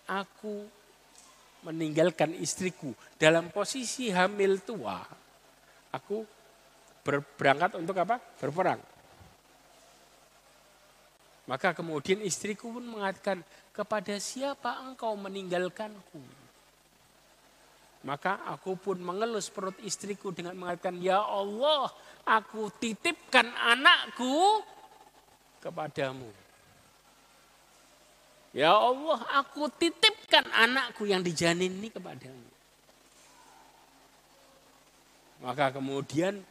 aku meninggalkan istriku dalam posisi hamil tua, aku berangkat untuk apa? Berperang. Maka kemudian istriku pun mengatakan, kepada siapa engkau meninggalkanku? Maka aku pun mengelus perut istriku dengan mengatakan, Ya Allah, aku titipkan anakku kepadamu. Ya Allah, aku titipkan anakku yang dijanin ini kepadamu. Maka kemudian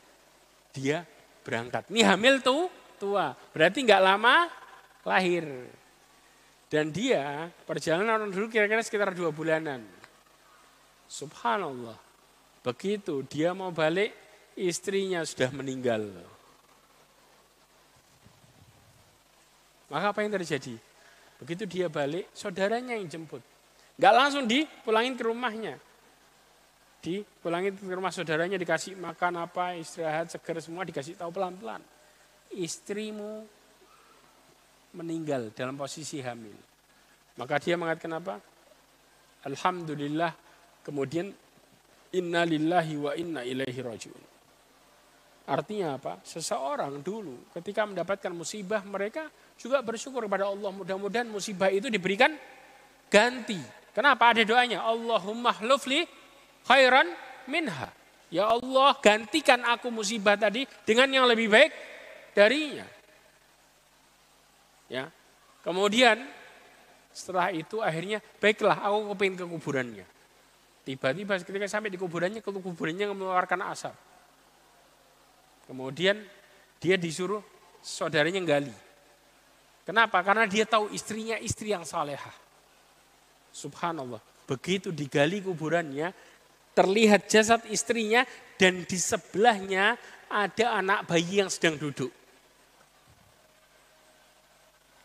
dia berangkat. Ini hamil tuh tua, berarti nggak lama lahir. Dan dia perjalanan dulu kira-kira sekitar dua bulanan. Subhanallah. Begitu dia mau balik, istrinya sudah meninggal. Maka apa yang terjadi? Begitu dia balik, saudaranya yang jemput. Gak langsung dipulangin ke rumahnya. Dipulangin ke rumah saudaranya, dikasih makan apa, istirahat, seger semua, dikasih tahu pelan-pelan. Istrimu meninggal dalam posisi hamil. Maka dia mengatakan apa? Alhamdulillah, kemudian inna lillahi wa inna ilaihi rajiun. Artinya apa? Seseorang dulu ketika mendapatkan musibah mereka juga bersyukur kepada Allah. Mudah-mudahan musibah itu diberikan ganti. Kenapa? Ada doanya. Allahumma hlufli khairan minha. Ya Allah gantikan aku musibah tadi dengan yang lebih baik darinya. Ya. Kemudian setelah itu akhirnya baiklah aku kepingin ke kuburannya. Tiba-tiba ketika sampai di kuburannya, kuburannya mengeluarkan asap. Kemudian dia disuruh saudaranya gali. Kenapa? Karena dia tahu istrinya istri yang salehah. Subhanallah. Begitu digali kuburannya, terlihat jasad istrinya dan di sebelahnya ada anak bayi yang sedang duduk.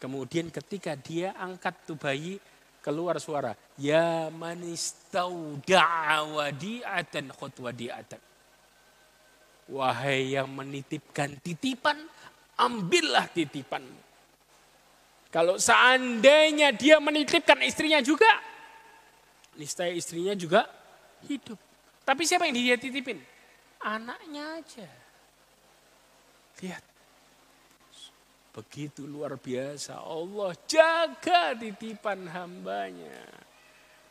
Kemudian ketika dia angkat tuh bayi, keluar suara, Ya manistau da'awadi'atan khutwadi'atan. Wahai yang menitipkan titipan, ambillah titipanmu. Kalau seandainya dia menitipkan istrinya juga, niscaya istrinya juga hidup. Tapi siapa yang dia titipin? Anaknya aja. Lihat. Begitu luar biasa Allah jaga titipan hambanya.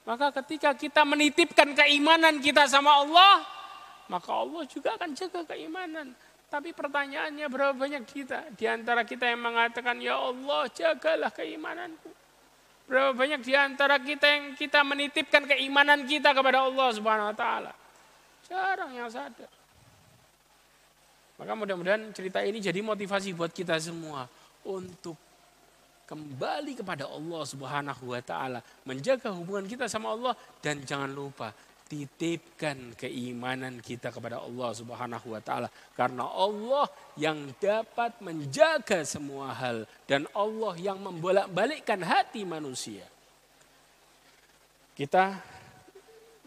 Maka ketika kita menitipkan keimanan kita sama Allah, maka Allah juga akan jaga keimanan. Tapi pertanyaannya berapa banyak kita? Di antara kita yang mengatakan, Ya Allah jagalah keimananku. Berapa banyak di antara kita yang kita menitipkan keimanan kita kepada Allah Subhanahu wa taala? Jarang yang sadar. Maka mudah-mudahan cerita ini jadi motivasi buat kita semua untuk kembali kepada Allah Subhanahu wa taala, menjaga hubungan kita sama Allah dan jangan lupa titipkan keimanan kita kepada Allah Subhanahu wa taala karena Allah yang dapat menjaga semua hal dan Allah yang membolak-balikkan hati manusia. Kita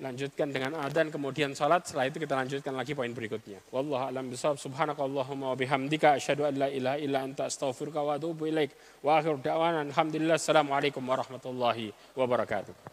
lanjutkan dengan adzan kemudian salat setelah itu kita lanjutkan lagi poin berikutnya. Wallahu a'lam bishawab subhanakallahumma wa bihamdika asyhadu an la ilaha illa anta astaghfiruka wa atubu ilaik. Wa akhir da'wana alhamdulillah assalamualaikum warahmatullahi wabarakatuh.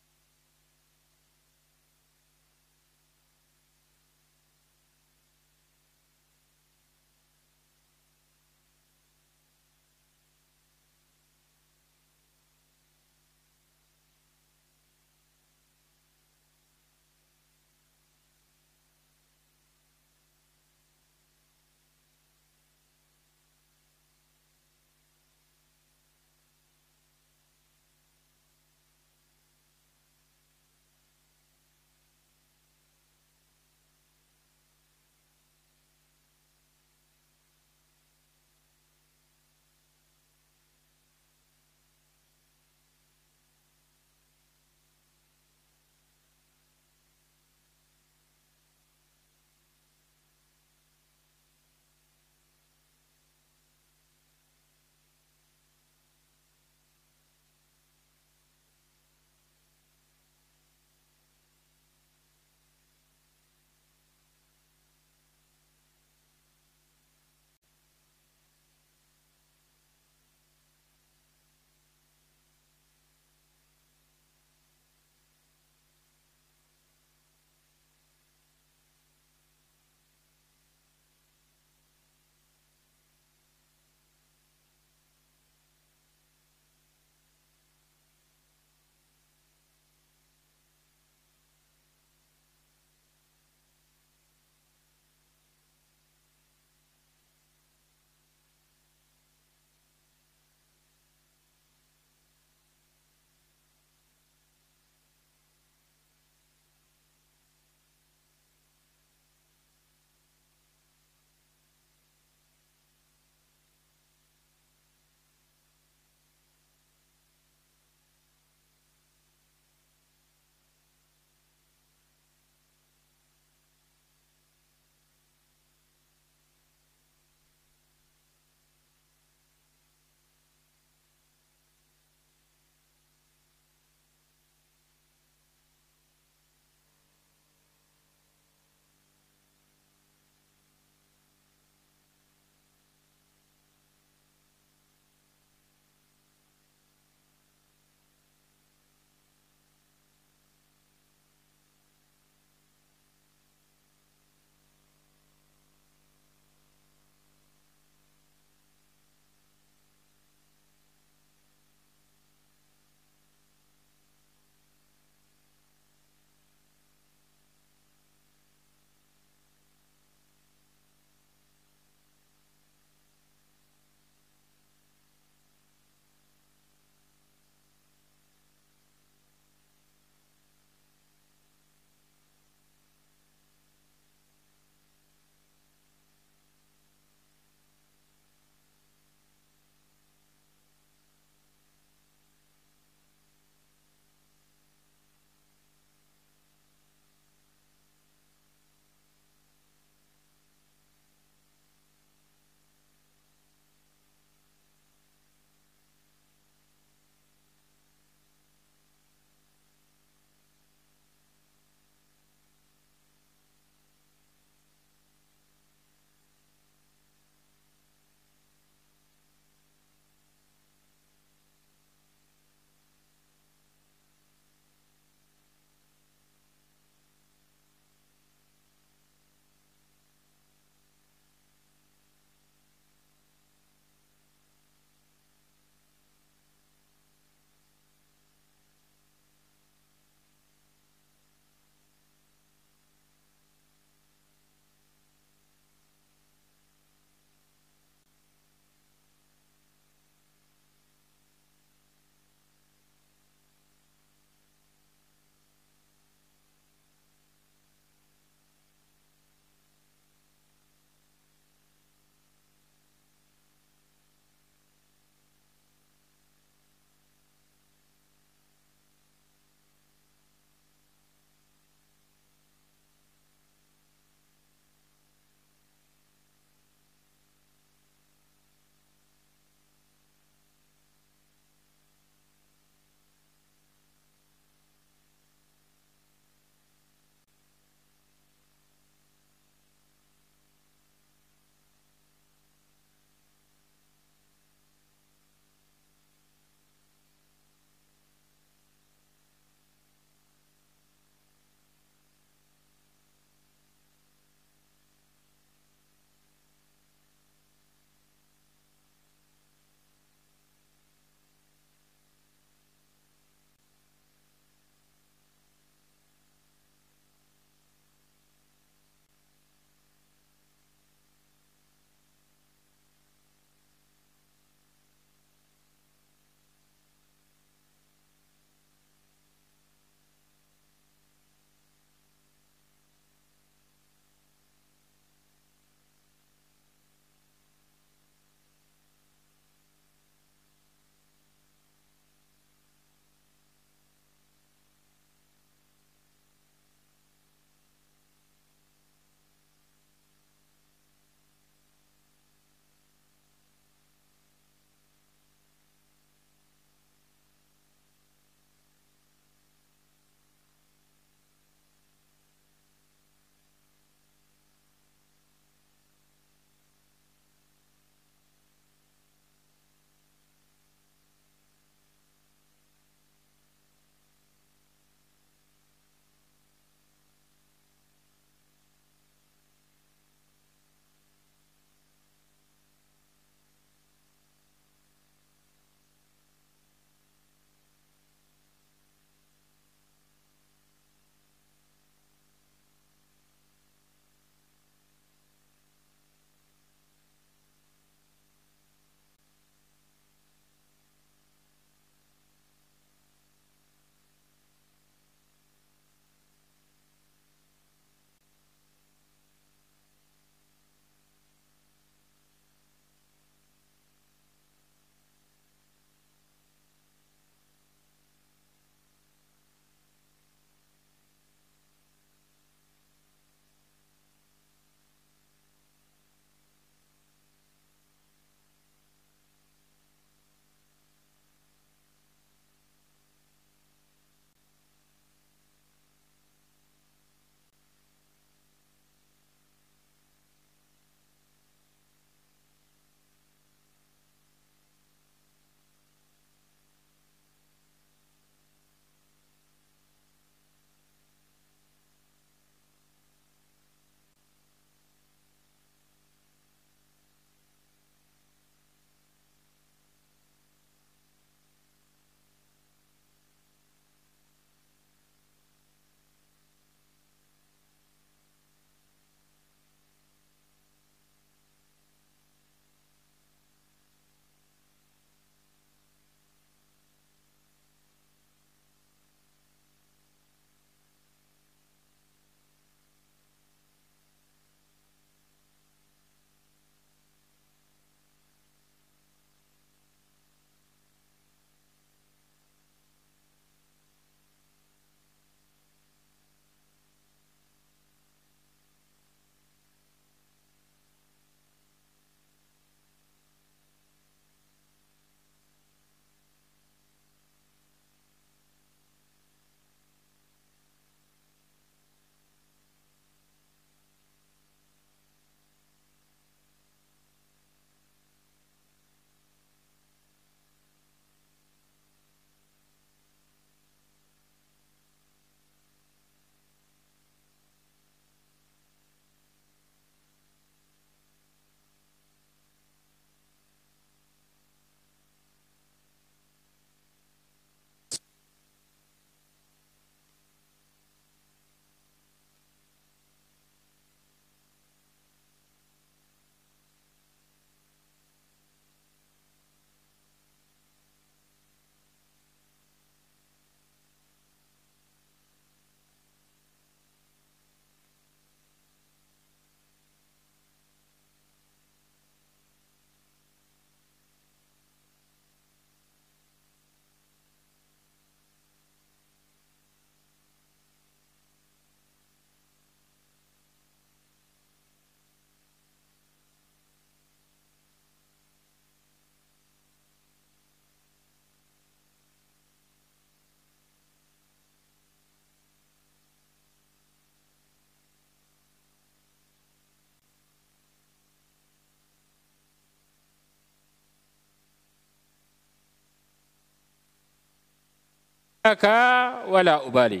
Wala ubali.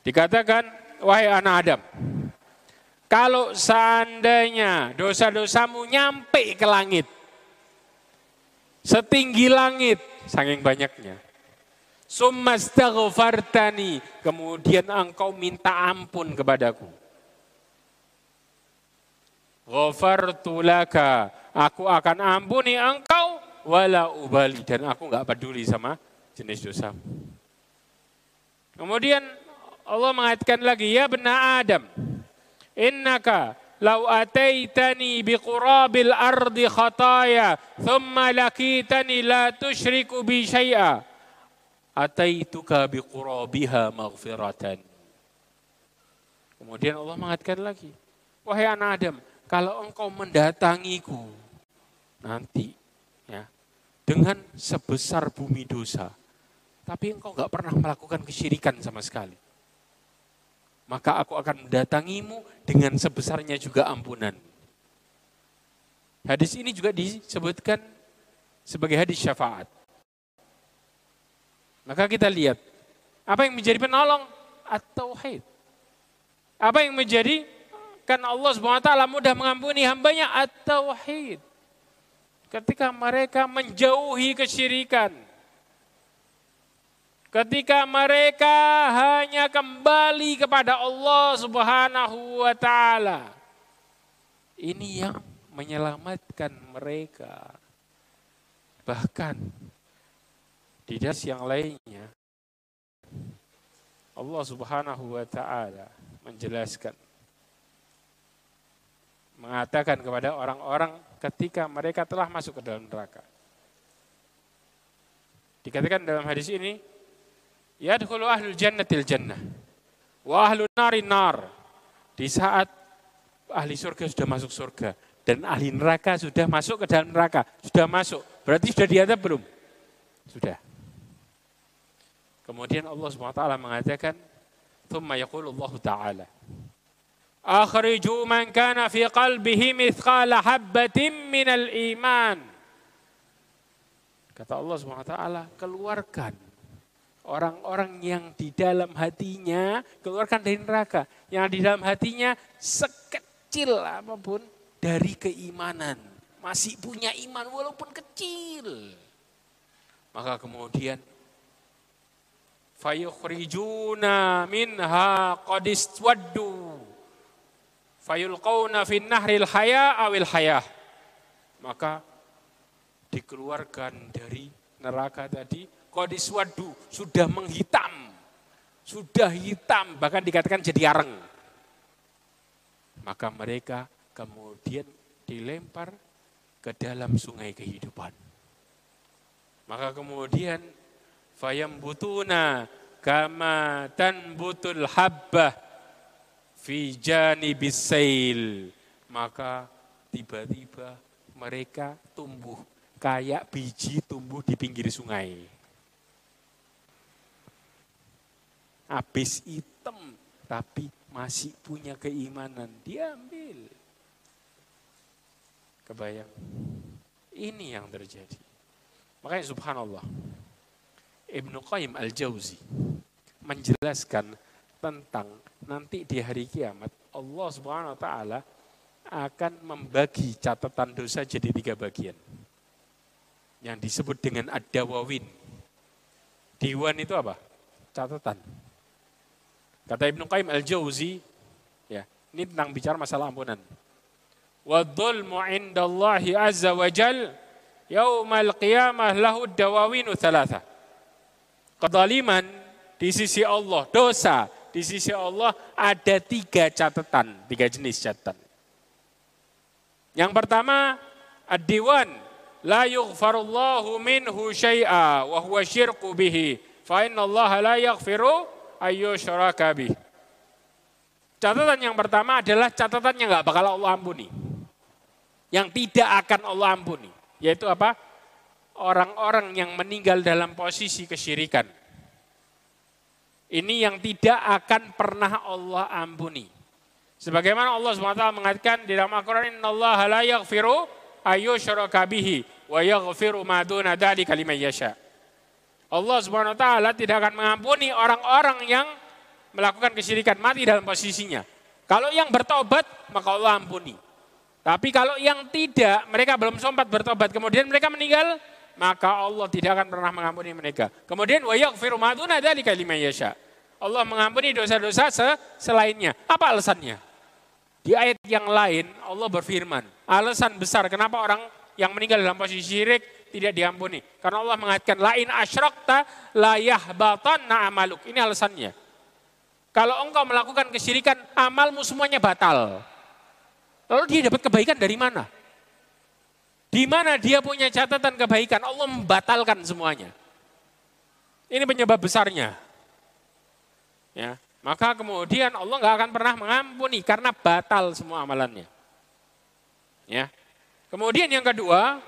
Dikatakan, wahai anak Adam, kalau seandainya dosa-dosamu nyampe ke langit, setinggi langit, saking banyaknya. Summastaghfartani, kemudian engkau minta ampun kepadaku. Ghafartu laka, aku akan ampuni engkau wala ubali dan aku nggak peduli sama jenis dosa. Kemudian Allah mengatakan lagi, ya benar Adam, innaka lau ataitani biqurabil ardi khataya thumma lakitani la tusyriku bi syai'a ataituka biqurabiha maghfiratan. Kemudian Allah mengatakan lagi, wahai anak Adam, kalau engkau mendatangiku nanti dengan sebesar bumi dosa, tapi engkau nggak pernah melakukan kesyirikan sama sekali, maka aku akan mendatangimu dengan sebesarnya juga ampunan. Hadis ini juga disebutkan sebagai hadis syafaat. Maka kita lihat, apa yang menjadi penolong? At-tauhid. Apa yang menjadi kan Allah SWT mudah mengampuni hambanya at-tauhid. Ketika mereka menjauhi kesyirikan. Ketika mereka hanya kembali kepada Allah Subhanahu wa taala. Ini yang menyelamatkan mereka. Bahkan di das yang lainnya Allah Subhanahu wa taala menjelaskan mengatakan kepada orang-orang ketika mereka telah masuk ke dalam neraka. Dikatakan dalam hadis ini, yadkhulu ahlul jannatil jannah wa ahlun nari nar. Di saat ahli surga sudah masuk surga dan ahli neraka sudah masuk ke dalam neraka, sudah masuk. Berarti sudah di belum? Sudah. Kemudian Allah SWT mengatakan, ثم يقول الله تعالى Akhriju man kana fi qalbihi mithqala habbatin minal iman. Kata Allah SWT, keluarkan orang-orang yang di dalam hatinya, keluarkan dari neraka. Yang di dalam hatinya sekecil apa pun dari keimanan. Masih punya iman walaupun kecil. Maka kemudian fayukhrijuna minha qadistwaddu waddu fayulqawna fin nahril haya awil haya. Maka dikeluarkan dari neraka tadi qadis waddu sudah menghitam sudah hitam bahkan dikatakan jadi areng. Maka mereka kemudian dilempar ke dalam sungai kehidupan. Maka kemudian fayambutuna kama tanbutul habbah fi maka tiba-tiba mereka tumbuh. Kayak biji tumbuh di pinggir sungai. Habis hitam tapi masih punya keimanan. Diambil kebayang? Ini yang terjadi. Makanya subhanallah Ibnu Qayyim Al-Jauzi menjelaskan tentang nanti di hari kiamat Allah Subhanahu wa taala akan membagi catatan dosa jadi tiga bagian. Yang disebut dengan ad-dawawin. Diwan itu apa? Catatan. Kata Ibnu Qayyim Al-Jauzi, ya, ini tentang bicara masalah ampunan. Wa dhulmu indallahi azza wa jal yaumal qiyamah lahu dawawinu thalatha. Kedaliman di sisi Allah, dosa di sisi Allah ada tiga catatan, tiga jenis catatan. Yang pertama, ad-diwan la yughfarullahu minhu syai'a wa huwa syirku bihi fa inna Allah la yaghfiru ayyushraka bih. Catatan yang pertama adalah catatan yang enggak bakal Allah ampuni. Yang tidak akan Allah ampuni, yaitu apa? orang-orang yang meninggal dalam posisi kesyirikan. Ini yang tidak akan pernah Allah ampuni. Sebagaimana Allah SWT mengatakan di dalam Al-Quran, Inna Allah la yaghfiru ayyushraka bihi wa yaghfiru ma duna dzalika liman yasha. Allah Subhanahu tidak akan mengampuni orang-orang yang melakukan kesyirikan mati dalam posisinya. Kalau yang bertobat maka Allah ampuni. Tapi kalau yang tidak, mereka belum sempat bertobat, kemudian mereka meninggal, maka Allah tidak akan pernah mengampuni mereka. Kemudian wa yaghfiru ma duna dzalika liman yasha. Allah mengampuni dosa-dosa selainnya. Apa alasannya? Di ayat yang lain Allah berfirman, alasan besar kenapa orang yang meninggal dalam posisi syirik tidak diampuni. Karena Allah mengatakan lain asyrakta la yahbatanna amaluk. Ini alasannya. Kalau engkau melakukan kesyirikan, amalmu semuanya batal. Lalu dia dapat kebaikan dari mana? Di mana dia punya catatan kebaikan? Allah membatalkan semuanya. Ini penyebab besarnya. Ya, maka kemudian Allah nggak akan pernah mengampuni karena batal semua amalannya. Ya. Kemudian yang kedua,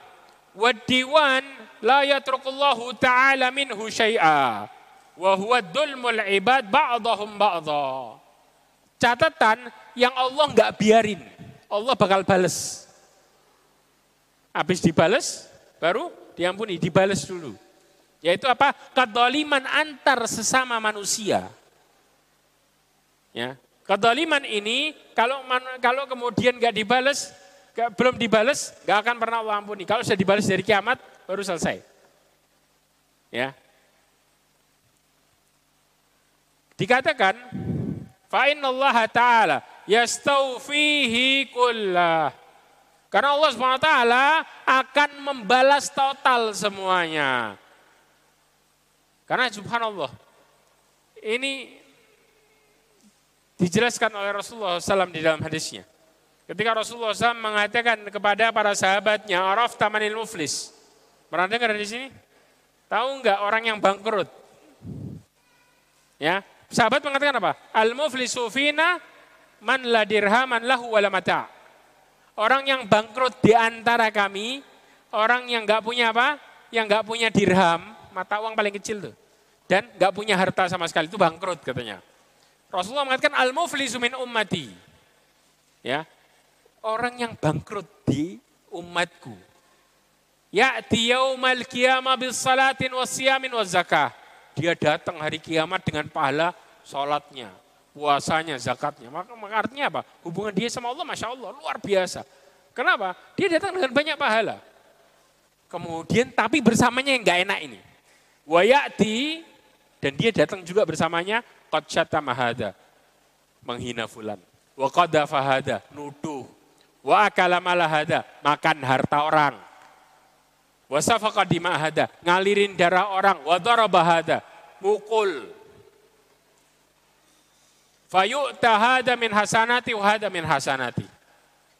wadiwan la yatrukullahu ta'ala minhu syai'a wa huwa ibad ba'dahum ba'dha. Catatan yang Allah nggak biarin, Allah bakal bales. Habis dibales, baru diampuni, dibales dulu. Yaitu apa? Kedoliman antar sesama manusia. Ya. Kedoliman ini kalau kalau kemudian nggak dibales, gak, belum dibales, nggak akan pernah Allah ampuni. Kalau sudah dibales dari kiamat, baru selesai. Ya. Dikatakan, fa'in Allah Ta'ala yastaufihi kullah. Karena Allah SWT akan membalas total semuanya. Karena subhanallah, ini Dijelaskan oleh Rasulullah SAW di dalam hadisnya. Ketika Rasulullah SAW mengatakan kepada para sahabatnya, Araf tamanil muflis. Pernah dengar di sini? Tahu nggak orang yang bangkrut? Ya, sahabat mengatakan apa? Al muflisu fina man la dirhaman lahu wala mata. Orang yang bangkrut di antara kami, orang yang nggak punya apa? Yang nggak punya dirham, mata uang paling kecil tuh. Dan nggak punya harta sama sekali itu bangkrut katanya. Rasulullah mengatakan al-muflisu min ummati. Ya. Orang yang bangkrut di umatku. Ya'ti yaumal qiyamah bis salatin was siyamin was zakah. Dia datang hari kiamat dengan pahala salatnya, puasanya, zakatnya. Maka, maka artinya apa? Hubungan dia sama Allah Masya Allah luar biasa. Kenapa? Dia datang dengan banyak pahala. Kemudian tapi bersamanya yang gak enak ini. Wayati dan dia datang juga bersamanya qad syatama hada menghina fulan wa qadafa hada nuduh wa akala hada makan harta orang wa ngalirin darah orang wa daraba hada mukul fayu'ta hada min hasanati wa min hasanati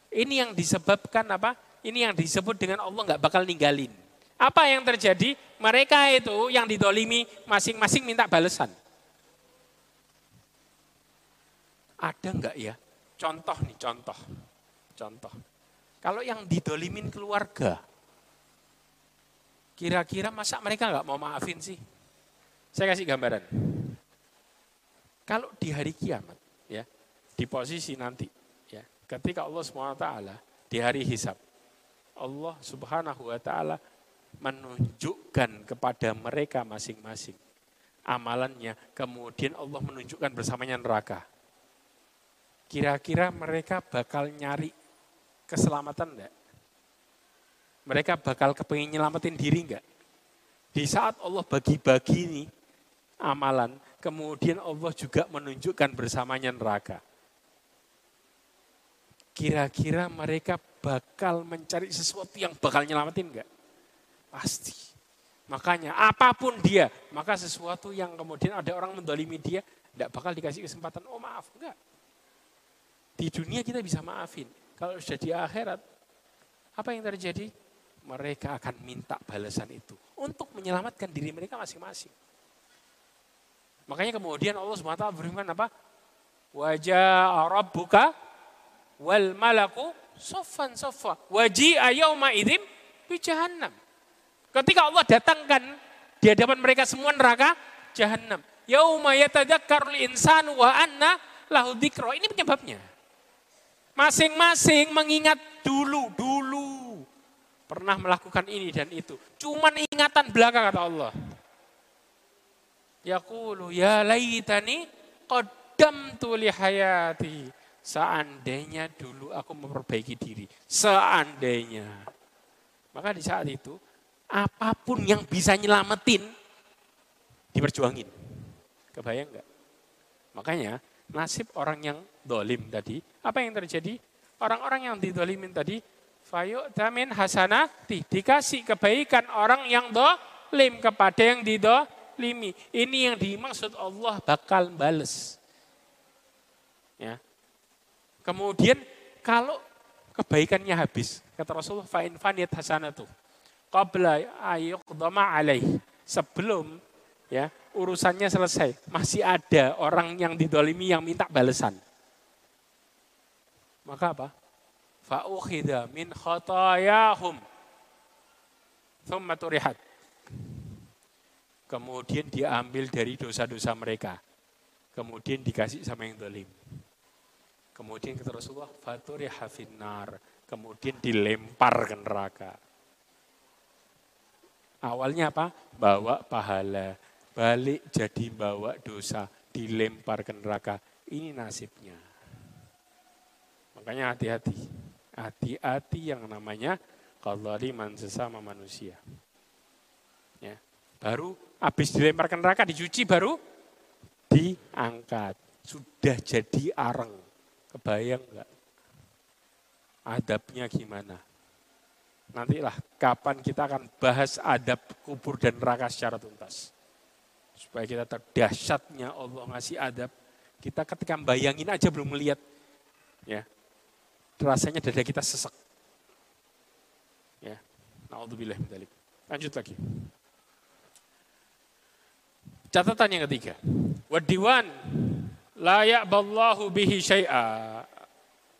ini yang disebabkan apa ini yang disebut dengan Allah nggak bakal ninggalin apa yang terjadi mereka itu yang didolimi masing-masing minta balasan Ada enggak ya? Contoh nih, contoh. Contoh. Kalau yang didolimin keluarga, kira-kira masa mereka enggak mau maafin sih? Saya kasih gambaran. Kalau di hari kiamat, ya, di posisi nanti, ya, ketika Allah SWT di hari hisab, Allah Subhanahu wa taala menunjukkan kepada mereka masing-masing amalannya, kemudian Allah menunjukkan bersamanya neraka kira-kira mereka bakal nyari keselamatan enggak? Mereka bakal kepingin nyelamatin diri enggak? Di saat Allah bagi-bagi ini amalan, kemudian Allah juga menunjukkan bersamanya neraka. Kira-kira mereka bakal mencari sesuatu yang bakal nyelamatin enggak? Pasti. Makanya apa pun dia, maka sesuatu yang kemudian ada orang mendolimi dia, enggak bakal dikasih kesempatan, oh maaf, enggak. Di dunia kita bisa maafin. Kalau sudah di akhirat, apa yang terjadi? Mereka akan minta balasan itu untuk menyelamatkan diri mereka masing-masing. Makanya kemudian Allah SWT berfirman apa? Wajah buka wal malaku sofan sofa. Waji'a yauma idim jahannam. Ketika Allah datangkan di hadapan mereka semua neraka jahannam. Yauma yatadzakkarul insanu wa anna lahu dzikra. Ini penyebabnya. Masing-masing mengingat dulu, dulu. Pernah melakukan ini dan itu. Cuman ingatan belaka kata Allah. Yaqulu ya laitani qaddamtu li hayati. Seandainya dulu aku memperbaiki diri. Seandainya. Maka di saat itu, apa pun yang bisa nyelamatin, diperjuangin. Kebayang enggak? Makanya nasib orang yang dolim tadi, apa yang terjadi? Orang-orang yang didolimin tadi, fayu damin hasanati, dikasih kebaikan orang yang dolim kepada yang didolimi. Ini yang dimaksud Allah bakal bales. Ya, Kemudian kalau kebaikannya habis, kata Rasulullah, fa'in faniyat hasanatu. Qabla ayuqdama alaih. Sebelum ya urusannya selesai, masih ada orang yang didolimi yang minta balasan. Maka apa? Fa'ukhida min khatayahum. Thumma turihat. Kemudian diambil dari dosa-dosa mereka. Kemudian dikasih sama yang dolim. Kemudian kata Rasulullah, faturi hafinar. Kemudian dilempar ke neraka. Awalnya apa? Bawa pahala. Balik jadi bawa dosa. Dilempar ke neraka. Ini nasibnya. Makanya hati-hati. Hati-hati yang namanya man sesama manusia. Ya. Baru habis dilempar ke neraka dicuci baru diangkat. Sudah jadi areng. Kebayang nggak? Adabnya gimana? Nantilah kapan kita akan bahas adab kubur dan neraka secara tuntas. Supaya kita terdahsyatnya Allah ngasih adab. Kita ketika bayangin aja belum melihat. Ya, rasanya dada kita sesek. Ya, naudzubillah Lanjut lagi. Catatan yang ketiga. Wadiwan La ya'ballahu bihi syai'a.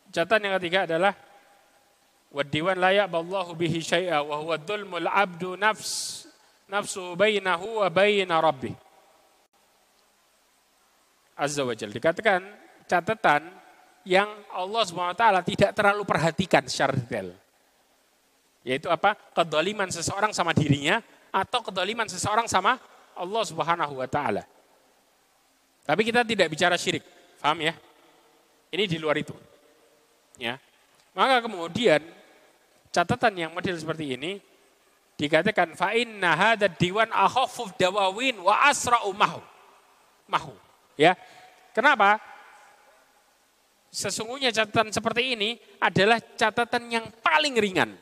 Catatan yang ketiga adalah wadiwan la ya'ballahu bihi syai'a wa huwa dhulmul abdu nafs nafsu bainahu wa baina rabbih. Azza wa. Dikatakan catatan yang Allah SWT tidak terlalu perhatikan secara detail. Yaitu apa? Kedoliman seseorang sama dirinya atau kedoliman seseorang sama Allah Subhanahu wa taala. Tapi kita tidak bicara syirik, paham ya? Ini di luar itu. Ya. Maka kemudian catatan yang model seperti ini dikatakan fa inna diwan akhafu dawawin wa asra'u mahu. Mahu. Ya. Kenapa? Sesungguhnya catatan seperti ini adalah catatan yang paling ringan.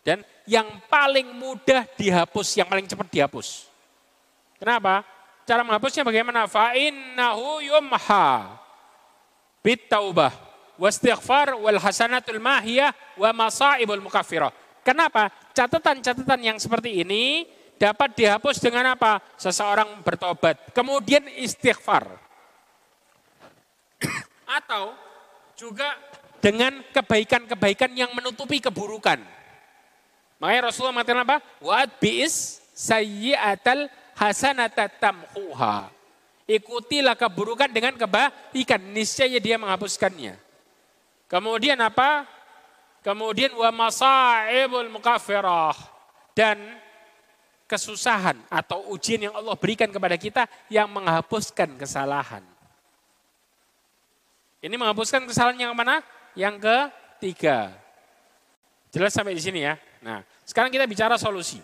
Dan yang paling mudah dihapus, yang paling cepat dihapus. Kenapa? Cara menghapusnya bagaimana? Fa innahu yumha bitaubah wastighfar wal hasanatul mahiyah wa masaibul mukaffirah. Kenapa? Catatan-catatan yang seperti ini dapat dihapus dengan apa? Seseorang bertobat, kemudian istighfar. (coughs) Atau juga dengan kebaikan-kebaikan yang menutupi keburukan. Makanya Rasulullah mengatakan apa? Wa bi'is sayyi'atal hasanata tamhuha. Ikutilah keburukan dengan kebaikan, niscaya dia menghapuskannya. Kemudian apa? Kemudian wa masaibul mukafirah dan kesusahan atau ujian yang Allah berikan kepada kita yang menghapuskan kesalahan. Ini menghapuskan kesalahan yang mana? Yang ketiga. Jelas sampai di sini ya. Nah, sekarang kita bicara solusi.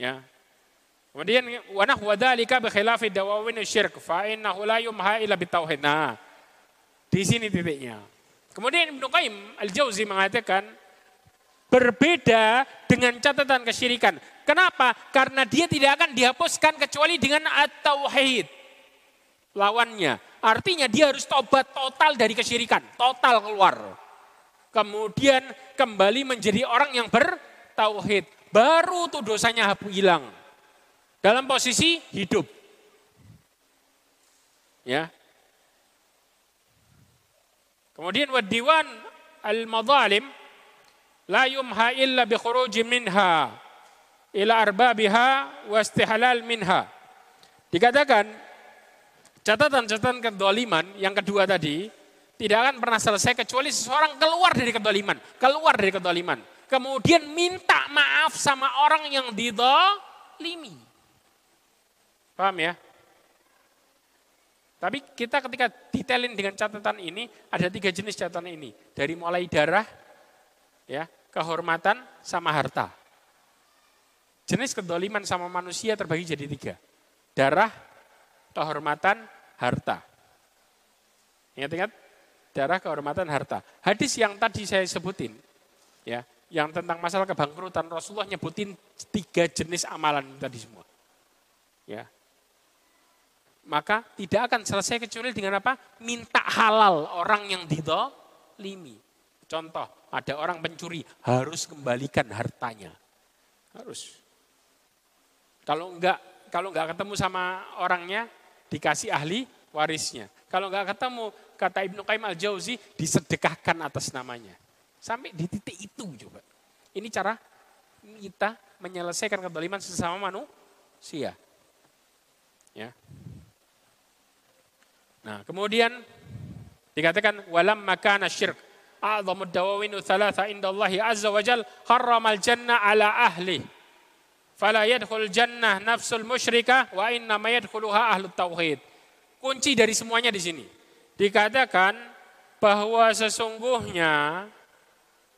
Ya, Kemudian wa nahwa dzalika bi khilafi dawawin syirk fa innahu la yumha illa bitauhid. Nah, di sini titiknya. Kemudian Ibnu Qayyim Al-Jauzi mengatakan berbeda dengan catatan kesyirikan. Kenapa? Karena dia tidak akan dihapuskan kecuali dengan at-tauhid. Lawannya. Artinya dia harus tobat total dari kesyirikan. Total keluar. Kemudian kembali menjadi orang yang bertauhid. Baru tuh dosanya hilang dalam posisi hidup. Ya. Kemudian wadiwan al-madhalim la yumha illa bi khuruji minha ila arbabiha wa istihlal minha. Dikatakan catatan-catatan kedoliman yang kedua tadi tidak akan pernah selesai kecuali seseorang keluar dari kedoliman, keluar dari kedoliman. Kemudian minta maaf sama orang yang didolimi. Paham ya? Tapi kita ketika detailin dengan catatan ini, ada tiga jenis catatan ini. Dari mulai darah, ya, kehormatan, sama harta. Jenis kedoliman sama manusia terbagi jadi tiga. Darah, kehormatan, harta. Ingat-ingat? Darah, kehormatan, harta. Hadis yang tadi saya sebutin, ya, yang tentang masalah kebangkrutan, Rasulullah nyebutin tiga jenis amalan tadi semua. Ya, maka tidak akan selesai kecuali dengan apa? Minta halal orang yang didolimi. Contoh, ada orang pencuri, harus kembalikan hartanya. Harus. Kalau enggak, kalau enggak ketemu sama orangnya, dikasih ahli warisnya. Kalau enggak ketemu, kata Ibnu Qayyim al-Jauzi, disedekahkan atas namanya. Sampai di titik itu coba. Ini cara kita menyelesaikan kedoliman sesama manusia. Ya. Nah, kemudian dikatakan walam makana syirk a'dhamud dawawinu thalatha indallahi azza wa jal harramal jannah ala ahli fala yadkhul jannah nafsul musyrika wa inna ma yadkhuluha. Kunci dari semuanya di sini. Dikatakan bahwa sesungguhnya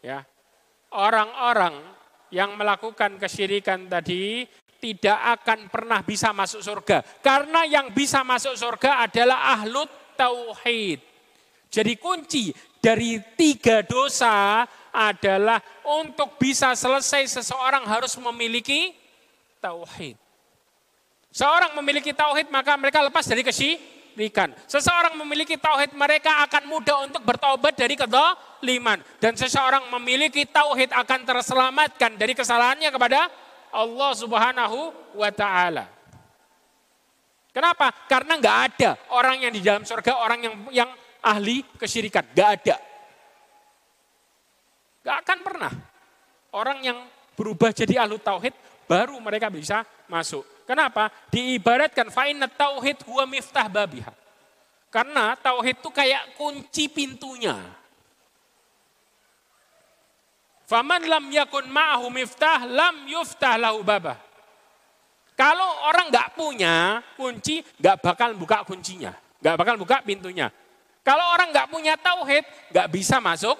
ya orang-orang yang melakukan kesyirikan tadi tidak akan pernah bisa masuk surga. Karena yang bisa masuk surga adalah ahlut tauhid. Jadi kunci dari tiga dosa adalah untuk bisa selesai seseorang harus memiliki tauhid. Seorang memiliki tauhid maka mereka lepas dari kesyirikan. Seseorang memiliki tauhid mereka akan mudah untuk bertobat dari kedoliman. Dan seseorang memiliki tauhid akan terselamatkan dari kesalahannya kepada Allah Subhanahu wa taala. Kenapa? Karena nggak ada orang yang di dalam surga orang yang yang ahli kesyirikan, nggak ada. Nggak akan pernah. Orang yang berubah jadi ahlu tauhid baru mereka bisa masuk. Kenapa? Diibaratkan fa'inna tauhid huwa miftah babiha. Karena tauhid itu kayak kunci pintunya. Faman lam yakun ma'ahu miftah lam yuftah lahu babah. Kalau orang nggak punya kunci, nggak bakal buka kuncinya, nggak bakal buka pintunya. Kalau orang nggak punya tauhid, nggak bisa masuk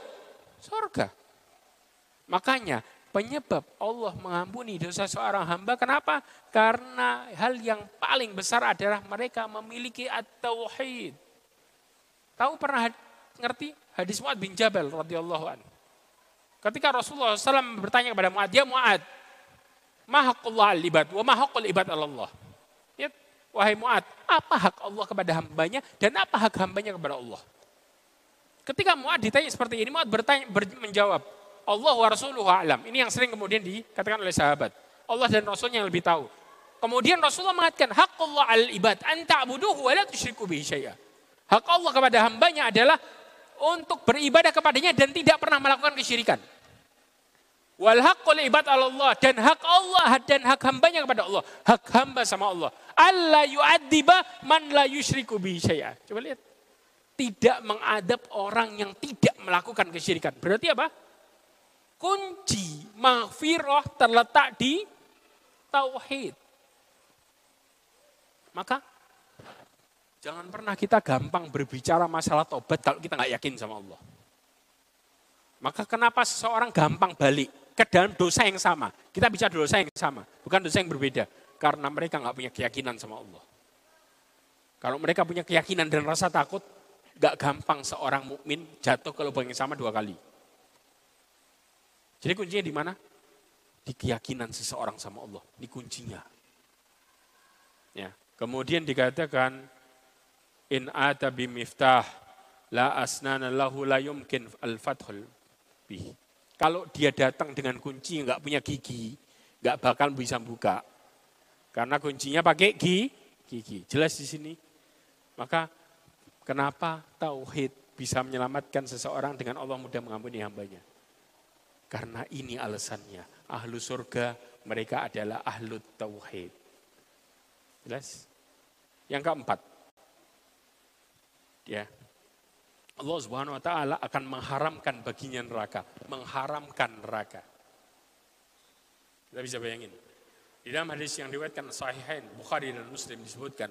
surga. Makanya penyebab Allah mengampuni dosa seorang hamba kenapa? Karena hal yang paling besar adalah mereka memiliki at-tauhid. Tahu pernah ngerti hadis Muad bin Jabal radhiyallahu anhu? Ketika Rasulullah SAW bertanya kepada Mu'ad, ya Mu'ad, mahaqullah al-ibad, wa mahaqul ibad Allah. Ya, wahai Mu'ad, apa hak Allah kepada hambanya dan apa hak hambanya kepada Allah? Ketika Mu'ad ditanya seperti ini, Mu'ad bertanya, ber, menjawab, Allah wa Rasuluhu alam. Ini yang sering kemudian dikatakan oleh sahabat. Allah dan Rasulnya yang lebih tahu. Kemudian Rasulullah mengatakan, Allah al-ibad, anta abuduhu wa la tusyriku bihi. Hak Allah kepada hambanya adalah untuk beribadah kepadanya dan tidak pernah melakukan kesyirikan. Wal haqqul ibad Allah dan hak Allah dan hak hambanya kepada Allah. Hak hamba sama Allah. Allah yu'adziba man la yusyriku bi syai'a. Coba lihat. Tidak mengadab orang yang tidak melakukan kesyirikan. Berarti apa? Kunci maghfirah terletak di tauhid. Maka jangan pernah kita gampang berbicara masalah tobat kalau kita nggak yakin sama Allah. Maka kenapa seseorang gampang balik? Ke dalam dosa yang sama. Kita bicara dosa yang sama, bukan dosa yang berbeda. Karena mereka nggak punya keyakinan sama Allah. Kalau mereka punya keyakinan dan rasa takut, gak gampang seorang mukmin jatuh ke lubang yang sama dua kali. Jadi kuncinya di mana? Di keyakinan seseorang sama Allah. Di kuncinya. Ya. Kemudian dikatakan in ata bimiftah la asnana lahu la yumkin al-fathul bih. Kalau dia datang dengan kunci nggak punya gigi, nggak bakal bisa buka. Karena kuncinya pakai gigi, gigi. Jelas di sini. Maka kenapa tauhid bisa menyelamatkan seseorang dengan Allah mudah mengampuni hambanya? Karena ini alasannya. Ahlu surga mereka adalah ahlu tauhid. Jelas? Yang keempat. Ya, Allah Subhanahu wa taala akan mengharamkan baginya neraka, mengharamkan neraka. Kita bisa bayangin. Di dalam hadis yang diriwayatkan Sahihain Bukhari dan Muslim disebutkan,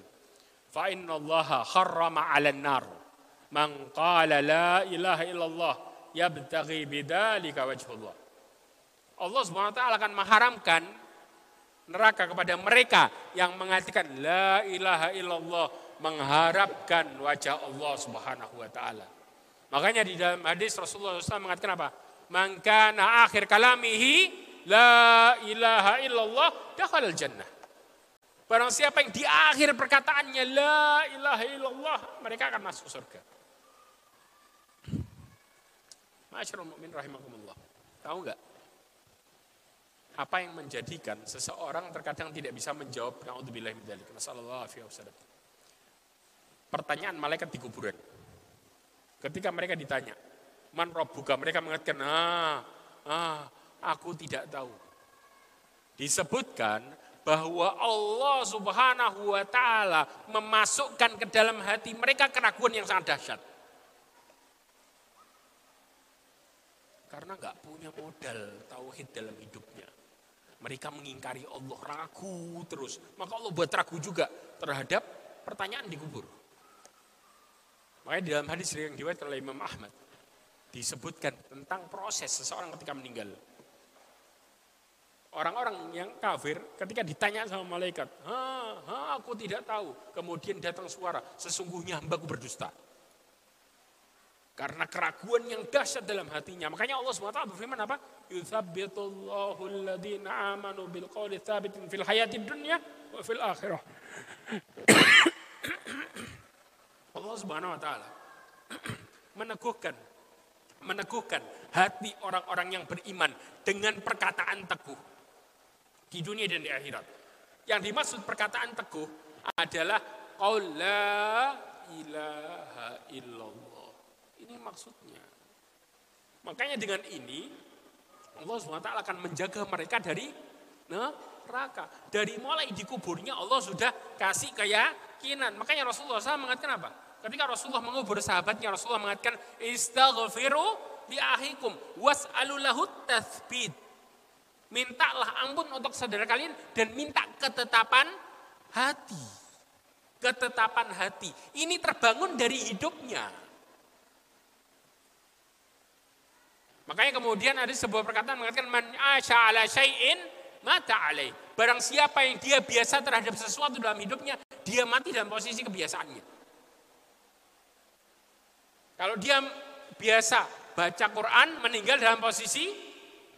"Fa inna Allah harrama 'alan nar man qala la ilaha illallah yabtaghi bidzalika wajhullah." Allah Subhanahu wa taala akan mengharamkan neraka kepada mereka yang mengatakan la ilaha illallah mengharapkan wajah Allah Subhanahu wa taala. Makanya di dalam hadis Rasulullah SAW mengatakan apa? Maka akhir kalamihi La ilaha illallah dakhala jannah. Barang siapa yang di akhir perkataannya la ilaha illallah, mereka akan masuk surga. Masyarul mu'min rahimakumullah. Tahu enggak? Apa yang menjadikan seseorang terkadang tidak bisa menjawab naudzubillah min dzalik. Nasallallahu alaihi wasallam. Pertanyaan malaikat di kuburan. Ketika mereka ditanya, "Man rabbuka?" Mereka mengatakan, "Ah, ah, Aku tidak tahu. Disebutkan bahwa Allah Subhanahu wa taala memasukkan ke dalam hati mereka keraguan yang sangat dahsyat. Karena nggak punya modal tauhid dalam hidupnya. Mereka mengingkari Allah ragu terus. Maka Allah buat ragu juga terhadap pertanyaan di kubur. Makanya di dalam hadis yang diwayatkan oleh Imam Ahmad disebutkan tentang proses seseorang ketika meninggal. Orang-orang yang kafir ketika ditanya sama malaikat, ha, ha, aku tidak tahu. Kemudian datang suara, sesungguhnya hambaku berdusta. Karena keraguan yang dahsyat dalam hatinya. Makanya Allah SWT berfirman apa? Yuthabbitullahu alladhina amanu bil thabitin fil hayati dunya wa fil akhirah. Allah Subhanahu wa taala (clears throat) meneguhkan meneguhkan hati orang-orang yang beriman dengan perkataan teguh di dunia dan di akhirat. Yang dimaksud perkataan teguh adalah qaul la ilaha illallah. Ini maksudnya. Makanya dengan ini Allah SWT akan menjaga mereka dari neraka. Dari mulai di kuburnya Allah sudah kasih keyakinan. Makanya Rasulullah SAW mengatakan apa? Ketika Rasulullah mengubur sahabatnya, Rasulullah mengatakan, Istaghfiru li ahikum was'alu lahu tathbit. Mintalah ampun untuk saudara kalian dan minta ketetapan hati. Ketetapan hati. Ini terbangun dari hidupnya. Makanya kemudian ada sebuah perkataan mengatakan man asya ala syai'in mata alaih. Barang siapa yang dia biasa terhadap sesuatu dalam hidupnya, dia mati dalam posisi kebiasaannya. Kalau dia biasa baca Quran, meninggal dalam posisi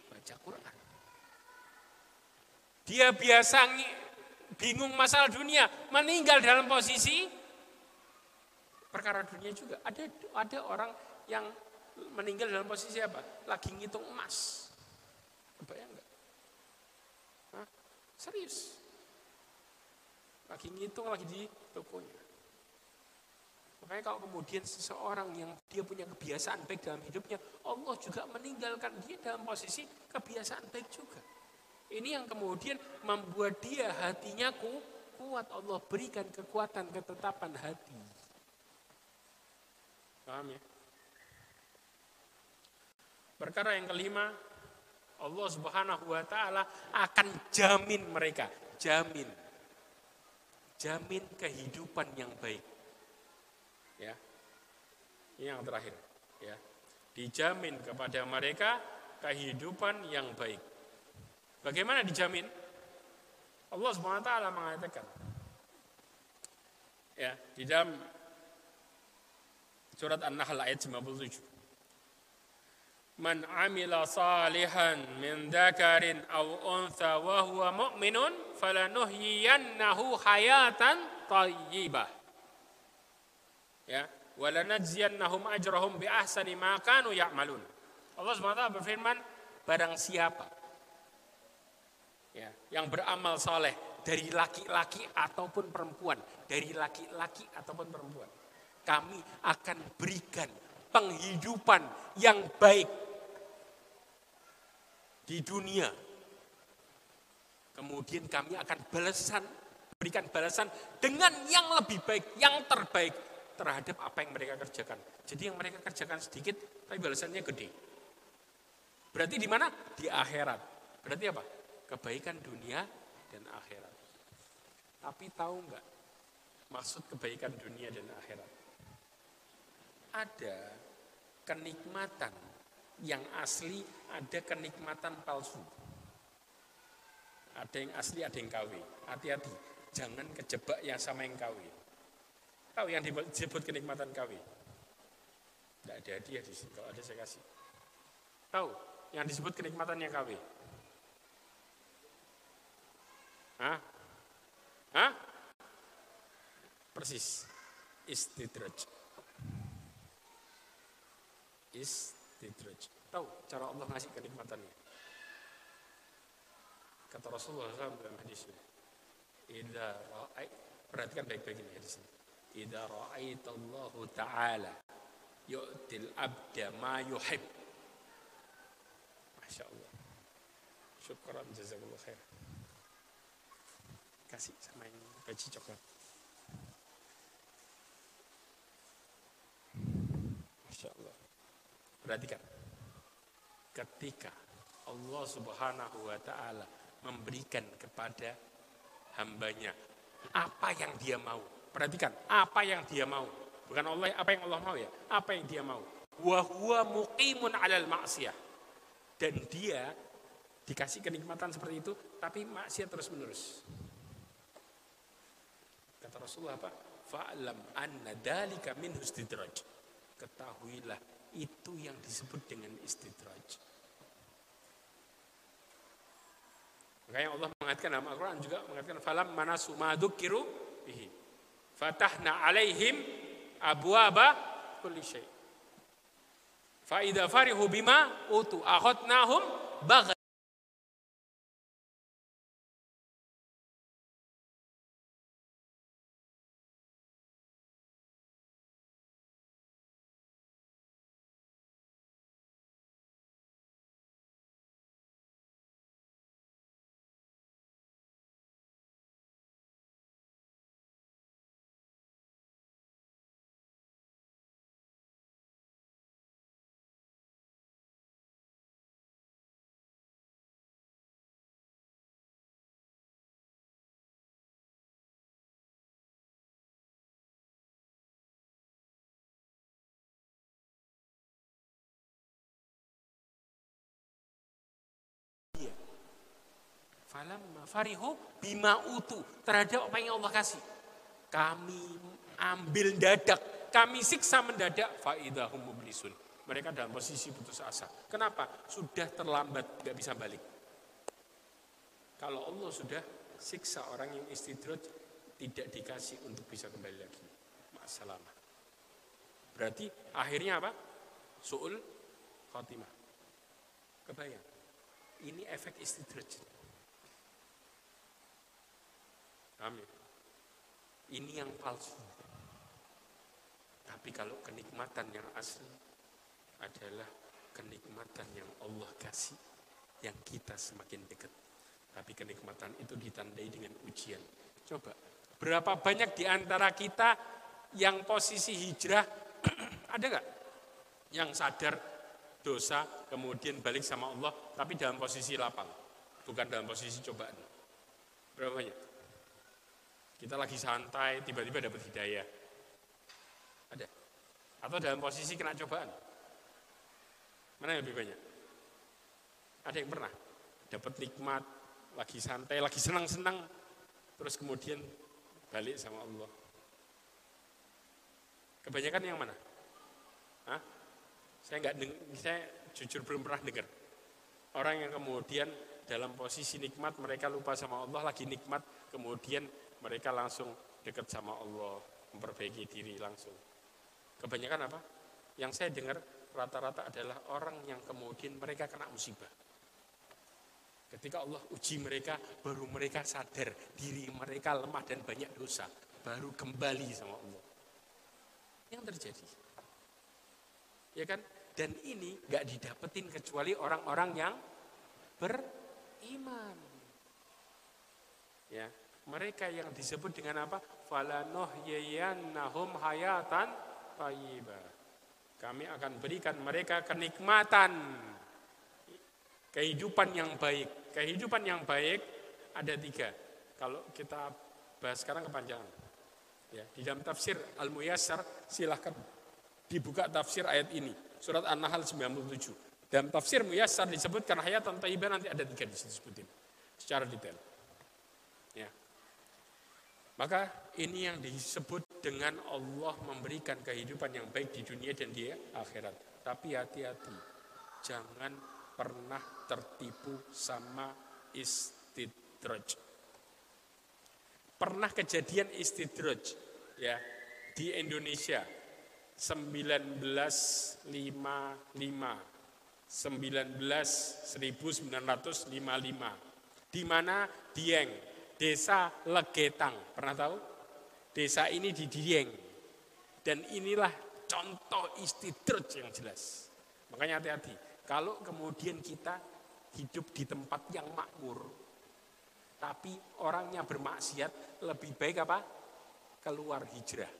baca Quran. Dia biasa bingung masalah dunia, meninggal dalam posisi perkara dunia juga. Ada ada orang yang meninggal dalam posisi apa? Lagi ngitung emas. Bayang enggak? Hah? Serius. Lagi ngitung lagi di tokonya. Makanya kalau kemudian seseorang yang dia punya kebiasaan baik dalam hidupnya, Allah juga meninggalkan dia dalam posisi kebiasaan baik juga. Ini yang kemudian membuat dia hatinya ku, kuat. Allah berikan kekuatan, ketetapan hati. Paham ya? Perkara yang kelima, Allah Subhanahu wa taala akan jamin mereka, jamin. Jamin kehidupan yang baik. Ya. Ini yang terakhir, ya. Dijamin kepada mereka kehidupan yang baik. Bagaimana dijamin? Allah Subhanahu wa taala mengatakan ya di dalam surat An-Nahl ayat 57 Man amila salihan min dzakarin aw untha wa huwa mu'minun falanuhyiyannahu hayatan thayyibah ya walanajziyannahum ajrahum bi ahsani ma kanu ya'malun Allah taala berfirman barang siapa ya, yang beramal soleh dari laki-laki ataupun perempuan, dari laki-laki ataupun perempuan. Kami akan berikan penghidupan yang baik di dunia. Kemudian kami akan balasan, berikan balasan dengan yang lebih baik, yang terbaik terhadap apa yang mereka kerjakan. Jadi yang mereka kerjakan sedikit, tapi balasannya gede. Berarti di mana? Di akhirat. Berarti apa? kebaikan dunia dan akhirat. Tapi tahu nggak maksud kebaikan dunia dan akhirat? Ada kenikmatan yang asli, ada kenikmatan palsu. Ada yang asli, ada yang KW. Hati-hati, jangan kejebak yang sama yang KW. Tahu yang disebut kenikmatan KW? Tidak ada hadiah di sini, kalau ada saya kasih. Tahu yang disebut kenikmatan yang KW? Hah? Hah? Persis. Istidraj. Istidraj. Tahu cara Allah ngasih kenikmatannya? Kata Rasulullah SAW dalam hadisnya. Idza ra'ai perhatikan baik-baik ini hadisnya. Idza Allah ta'ala yu'til abda ma yuhib. Masya Allah. Syukran jazakallah khair. Kasih sama yang baju coklat. Masya Allah. Perhatikan. Ketika Allah subhanahu wa ta'ala memberikan kepada hambanya apa yang dia mau. Perhatikan, apa yang dia mau. Bukan Allah, apa yang Allah mau ya, apa yang dia mau. Wa huwa muqimun alal maksiyah. Dan dia dikasih kenikmatan seperti itu, tapi maksiat terus menerus. Kata Rasulullah apa? Fa'lam anna dalika min istidraj. Ketahuilah itu yang disebut dengan istidraj. Makanya Allah mengatakan dalam Al-Quran juga mengatakan falam manasu madzukiru bihi. Fatahna alaihim abwaba kulli syai. Fa idza farihu bima utu akhadnahum Falamma farihu bima utu terhadap apa yang Allah kasih. Kami ambil dadak, kami siksa mendadak faidahum mublisun. Mereka dalam posisi putus asa. Kenapa? Sudah terlambat, nggak bisa balik. Kalau Allah sudah siksa orang yang istidraj tidak dikasih untuk bisa kembali lagi. Masalah. Berarti akhirnya apa? Su'ul khotimah. Kebayang. Ini efek istidraj. Amin. Ini yang palsu. Tapi kalau kenikmatan yang asli adalah kenikmatan yang Allah kasih, yang kita semakin dekat. Tapi kenikmatan itu ditandai dengan ujian. Coba, berapa banyak di antara kita yang posisi hijrah, (clears throat) ada nggak? Yang sadar dosa, kemudian balik sama Allah, tapi dalam posisi lapang, bukan dalam posisi cobaan. Berapa banyak? Kita lagi santai, tiba-tiba dapat hidayah. Ada. Atau dalam posisi kena cobaan. Mana yang lebih banyak? Ada yang pernah dapat nikmat, lagi santai, lagi senang-senang, terus kemudian balik sama Allah. Kebanyakan yang mana? Hah? Saya nggak saya jujur belum pernah dengar. Orang yang kemudian dalam posisi nikmat mereka lupa sama Allah lagi nikmat kemudian mereka langsung dekat sama Allah, memperbaiki diri langsung. Kebanyakan apa? Yang saya dengar rata-rata adalah orang yang kemudian mereka kena musibah. Ketika Allah uji mereka, baru mereka sadar diri mereka lemah dan banyak dosa. Baru kembali sama Allah. Yang terjadi. Ya kan? Dan ini gak didapetin kecuali orang-orang yang beriman. Ya, mereka yang disebut dengan apa? Falanohyayannahum hayatan tayyibah. Kami akan berikan mereka kenikmatan kehidupan yang baik. Kehidupan yang baik ada tiga. Kalau kita bahas sekarang kepanjangan. Ya, di dalam tafsir Al-Muyassar silahkan dibuka tafsir ayat ini. Surat An-Nahl 97. Dalam tafsir Muyassar disebutkan hayatan taibah nanti ada tiga disebutin secara detail. Maka ini yang disebut dengan Allah memberikan kehidupan yang baik di dunia dan di akhirat. Tapi hati-hati, jangan pernah tertipu sama istidraj. Pernah kejadian istidraj ya di Indonesia 1955 19 1955 di mana Dieng desa Legetang. Pernah tahu? Desa ini di Dieng. Dan inilah contoh istidraj yang jelas. Makanya hati-hati. Kalau kemudian kita hidup di tempat yang makmur tapi orangnya bermaksiat lebih baik apa? Keluar hijrah.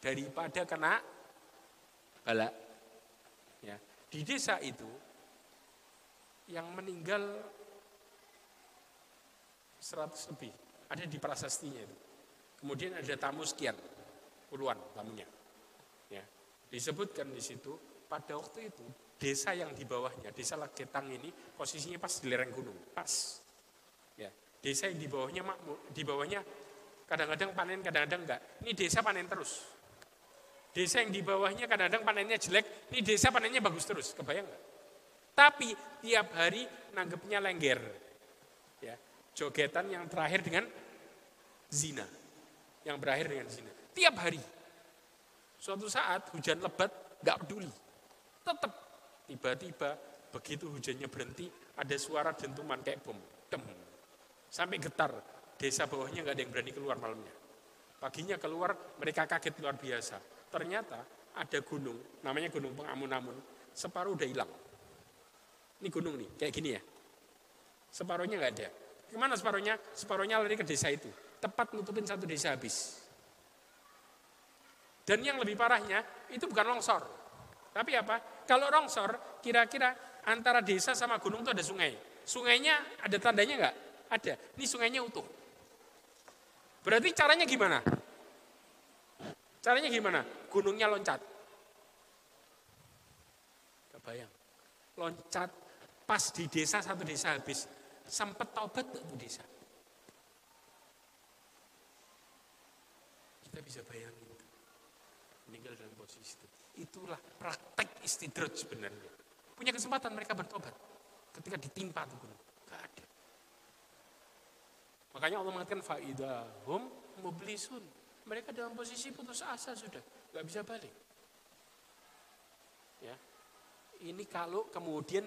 Daripada kena bala. Ya. Di desa itu yang meninggal 100 lebih, ada di prasastinya itu. Kemudian ada tamu sekian, puluhan tamunya. Ya. Disebutkan di situ pada waktu itu desa yang di bawahnya, desa Lagetang ini posisinya pas di lereng gunung, pas. Ya. Desa yang di bawahnya makmur, di bawahnya kadang-kadang panen, kadang-kadang enggak. Ini desa panen terus. Desa yang di bawahnya kadang-kadang panennya jelek, ini desa panennya bagus terus, kebayang nggak? Tapi tiap hari nanggepnya lengger. Ya, jogetan yang terakhir dengan zina. Yang berakhir dengan zina. Tiap hari. Suatu saat hujan lebat, nggak peduli. Tetap tiba-tiba begitu hujannya berhenti, ada suara dentuman kayak bom. Dem. Sampai getar. Desa bawahnya nggak ada yang berani keluar malamnya. Paginya keluar, mereka kaget luar biasa ternyata ada gunung, namanya gunung pengamun-amun, separuh udah hilang. Ini gunung nih, kayak gini ya. Separuhnya nggak ada. Gimana separuhnya? Separuhnya lari ke desa itu. Tepat nutupin satu desa habis. Dan yang lebih parahnya, itu bukan longsor. Tapi apa? Kalau longsor, kira-kira antara desa sama gunung itu ada sungai. Sungainya ada tandanya nggak? Ada. Ini sungainya utuh. Berarti caranya gimana? Caranya gimana? Gunungnya loncat. Kebayang. Loncat pas di desa satu desa habis. Sempet taubat tuh desa. Kita bisa bayangin. Meninggal dalam posisi itu. Itulah praktek istidraj sebenarnya. Punya kesempatan mereka bertobat. Ketika ditimpa tuh gunung. Gak ada. Makanya Allah mengatakan faidahum mublisun mereka dalam posisi putus asa sudah, nggak bisa balik. Ya, ini kalau kemudian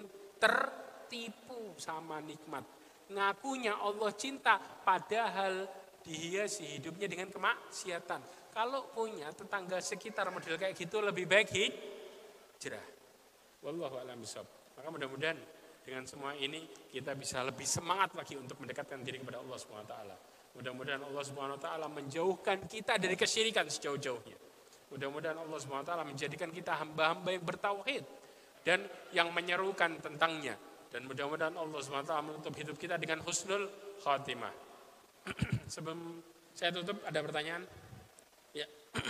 tertipu sama nikmat, ngakunya Allah cinta, padahal dihiasi hidupnya dengan kemaksiatan. Kalau punya tetangga sekitar model kayak gitu lebih baik hijrah. Wallahu a'lam Maka mudah-mudahan dengan semua ini kita bisa lebih semangat lagi untuk mendekatkan diri kepada Allah Subhanahu wa taala. Mudah-mudahan Allah Subhanahu wa taala menjauhkan kita dari kesyirikan sejauh-jauhnya. Mudah-mudahan Allah Subhanahu wa taala menjadikan kita hamba-hamba yang bertauhid dan yang menyerukan tentangnya. Dan mudah-mudahan Allah taala menutup hidup kita dengan husnul khatimah. (clears throat) Sebelum saya tutup ada pertanyaan? Ya. (clears throat)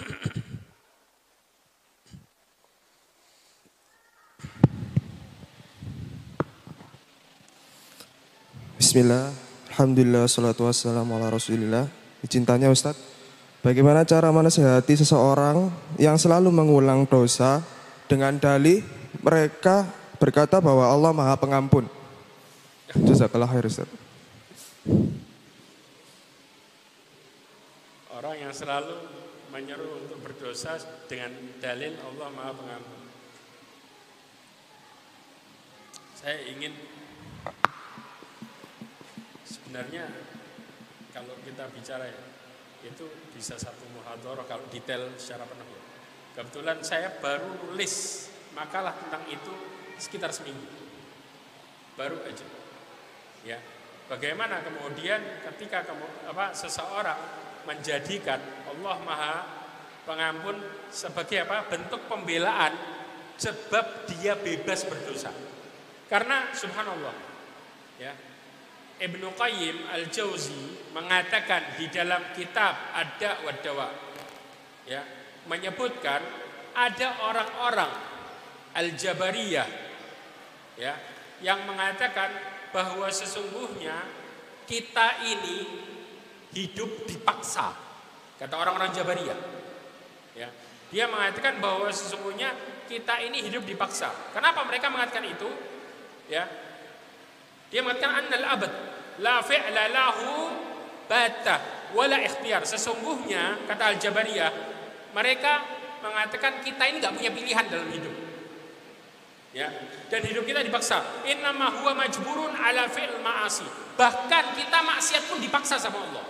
Bismillah. Alhamdulillah salatu wassalamu ala rasulillah. Cintanya Ustadz. Bagaimana cara menasehati seseorang yang selalu mengulang dosa dengan dalih mereka berkata bahwa Allah maha pengampun. Jazakallah khair Ustaz. Orang yang selalu menyeru untuk berdosa dengan dalil Allah maha pengampun. Saya ingin sebenarnya kalau kita bicara ya, itu bisa satu muhadharah kalau detail secara penuh ya. Kebetulan saya baru nulis makalah tentang itu sekitar seminggu. Baru aja. Ya. Bagaimana kemudian ketika kamu, apa seseorang menjadikan Allah Maha Pengampun sebagai apa? bentuk pembelaan sebab dia bebas berdosa. Karena subhanallah ya Ibnu Qayyim Al-Jauzi mengatakan di dalam kitab Ada Wadawa ya, menyebutkan ada orang-orang Al-Jabariyah ya, yang mengatakan bahwa sesungguhnya kita ini hidup dipaksa. Kata orang-orang Jabariyah. Ya. Dia mengatakan bahwa sesungguhnya kita ini hidup dipaksa. Kenapa mereka mengatakan itu? Ya. Dia mengatakan annal abad la fi'la lahu bata wala ikhtiar. Sesungguhnya kata Al-Jabariyah, mereka mengatakan kita ini nggak punya pilihan dalam hidup. Ya, dan hidup kita dipaksa. Innama huwa majburun ala fi'l ma'asi. Bahkan kita maksiat pun dipaksa sama Allah.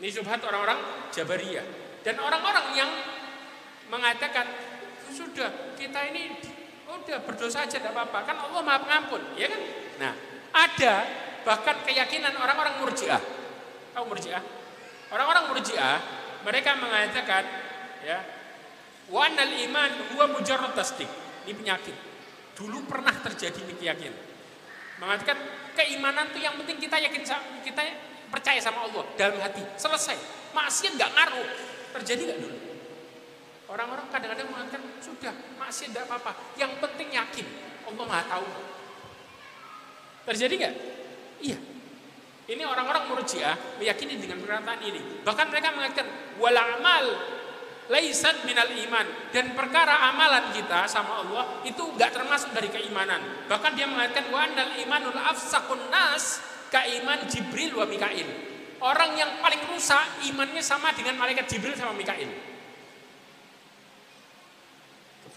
Ini subhat orang-orang Jabariyah. Dan orang-orang yang mengatakan sudah kita ini udah berdosa aja tidak apa-apa kan Allah maha pengampun ya kan nah ada bahkan keyakinan orang-orang murjiah tahu murjiah orang-orang murjiah mereka mengatakan ya wanal iman huwa mujarrad tasdik ini penyakit dulu pernah terjadi ini keyakinan mengatakan keimanan itu yang penting kita yakin kita percaya sama Allah dalam hati selesai maksiat nggak ngaruh terjadi nggak dulu Orang-orang kadang-kadang mengatakan sudah masih tidak apa-apa. Yang penting yakin Allah Maha tahu. Terjadi nggak? Iya. Ini orang-orang murjiah meyakini dengan perkataan ini. Bahkan mereka mengatakan wal amal laisat minal iman dan perkara amalan kita sama Allah itu nggak termasuk dari keimanan. Bahkan dia mengatakan wa annal imanul afsakun nas kaiman Jibril wa Mikail. Orang yang paling rusak imannya sama dengan malaikat Jibril sama Mikail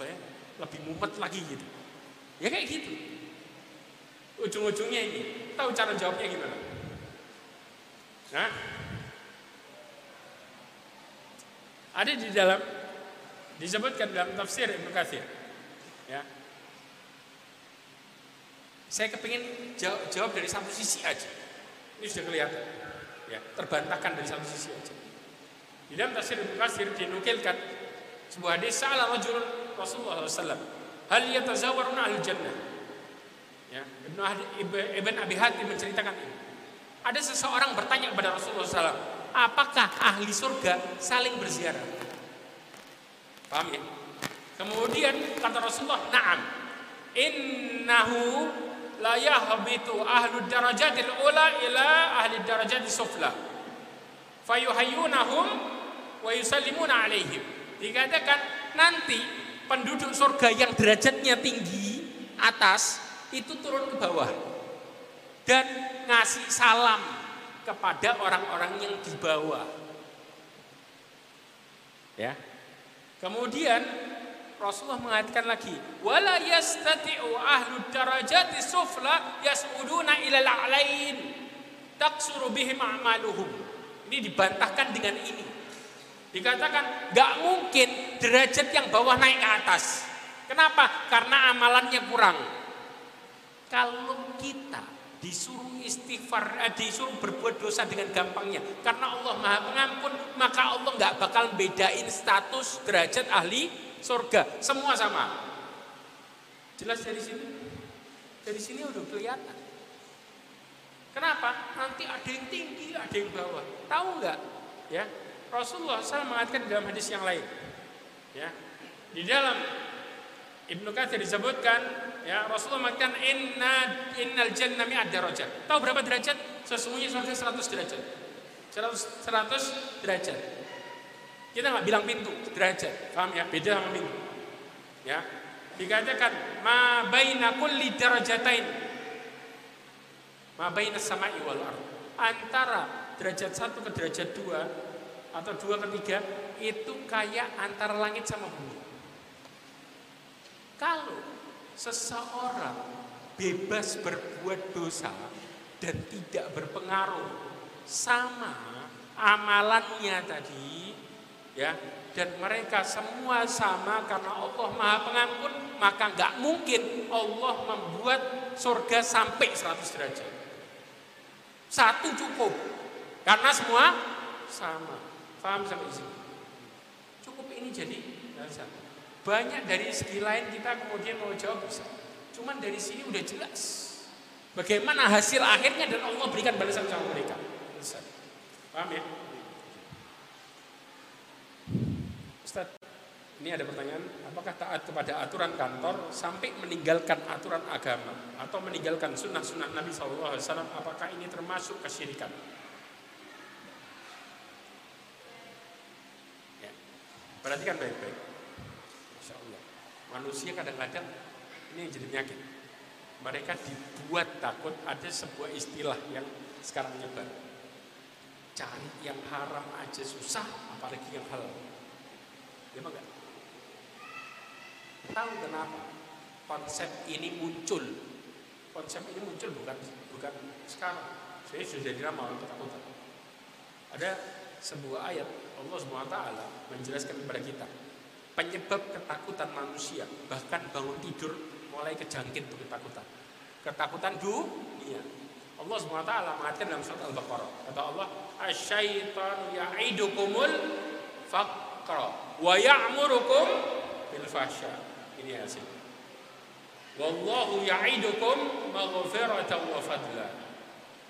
ya, lebih mumet lagi gitu. Ya kayak gitu. Ujung-ujungnya ini, tahu cara jawabnya gimana? Nah, ada di dalam disebutkan dalam tafsir Ibnu Katsir. Ya. Saya kepingin jawab, jawab dari satu sisi aja. Ini sudah kelihatan. Ya, terbantahkan dari satu sisi aja. Di dalam tafsir Ibnu Katsir dinukilkan sebuah hadis salah rajulun Rasulullah SAW hal yatazawaruna al jannah ya Ibnu Ibn Abi Hatim menceritakan ini ada seseorang bertanya kepada Rasulullah SAW apakah ahli surga saling berziarah? Paham ya? Kemudian kata Rasulullah na'am. Innahu la yahbitu ahlu darajatil ula ila ahli darajati sufla. Fayuhayyunahum wa yusallimuna alaihim. Dikatakan nanti penduduk surga yang derajatnya tinggi atas itu turun ke bawah dan ngasih salam kepada orang-orang yang di bawah. Ya. Kemudian Rasulullah mengatakan lagi, "Wala yastati'u ahlu darajati sufla yas'uduna ilal a'lain taksuru bihim a'maluhum." Ini dibantahkan dengan ini. Dikatakan gak mungkin derajat yang bawah naik ke atas. Kenapa? Karena amalannya kurang. Kalau kita disuruh istighfar, eh, disuruh berbuat dosa dengan gampangnya, karena Allah Maha Pengampun, maka Allah nggak bakal bedain status derajat ahli surga. Semua sama. Jelas dari sini? Dari sini udah kelihatan. Kenapa? Nanti ada yang tinggi, ada yang bawah. Tahu nggak? Ya, Rasulullah SAW mengatakan dalam hadis yang lain. Ya, di dalam Ibnu Katsir disebutkan ya Rasulullah mengatakan inna innal jannah mi'ad darajat. Tahu berapa derajat? Sesungguhnya surga 100 derajat. 100 100 derajat. Kita nggak bilang pintu, derajat. Paham ya? Beda sama pintu. Ya. Dikatakan ma baina kulli darajatain ma baina samai wal ard. Antara derajat 1 ke derajat 2 atau dua ketiga itu kayak antara langit sama bumi. Kalau seseorang bebas berbuat dosa dan tidak berpengaruh sama amalannya tadi ya dan mereka semua sama karena Allah Maha Pengampun maka nggak mungkin Allah membuat surga sampai 100 derajat satu cukup karena semua sama Paham sampai sini? Cukup ini jadi dasar. Banyak dari segi lain kita kemudian mau jawab bisa. Cuman dari sini udah jelas. Bagaimana hasil akhirnya dan Allah berikan balasan sama mereka. Paham ya? Ustaz, ini ada pertanyaan, apakah taat kepada aturan kantor sampai meninggalkan aturan agama atau meninggalkan sunnah-sunnah Nabi SAW, apakah ini termasuk kesyirikan? Ya. Perhatikan baik-baik. Manusia kadang-kadang ini yang jadi penyakit. Mereka dibuat takut ada sebuah istilah yang sekarang nyebar. Cari yang haram aja susah, apalagi yang halal. Ya enggak? Tahu kenapa konsep ini muncul? Konsep ini muncul bukan bukan sekarang. Saya sudah jadi lama ketakutan. Ada sebuah ayat Allah SWT menjelaskan kepada kita penyebab ketakutan manusia. Bahkan bangun tidur mulai kejangkit tuh ketakutan. Ketakutan dunia. Allah SWT mengatakan dalam surat Al-Baqarah kata Allah asyaitanu ya'idukumul faqra wa ya'murukum bil fahsya. Ini hasil. Wallahu ya'idukum maghfiratan wa fadla.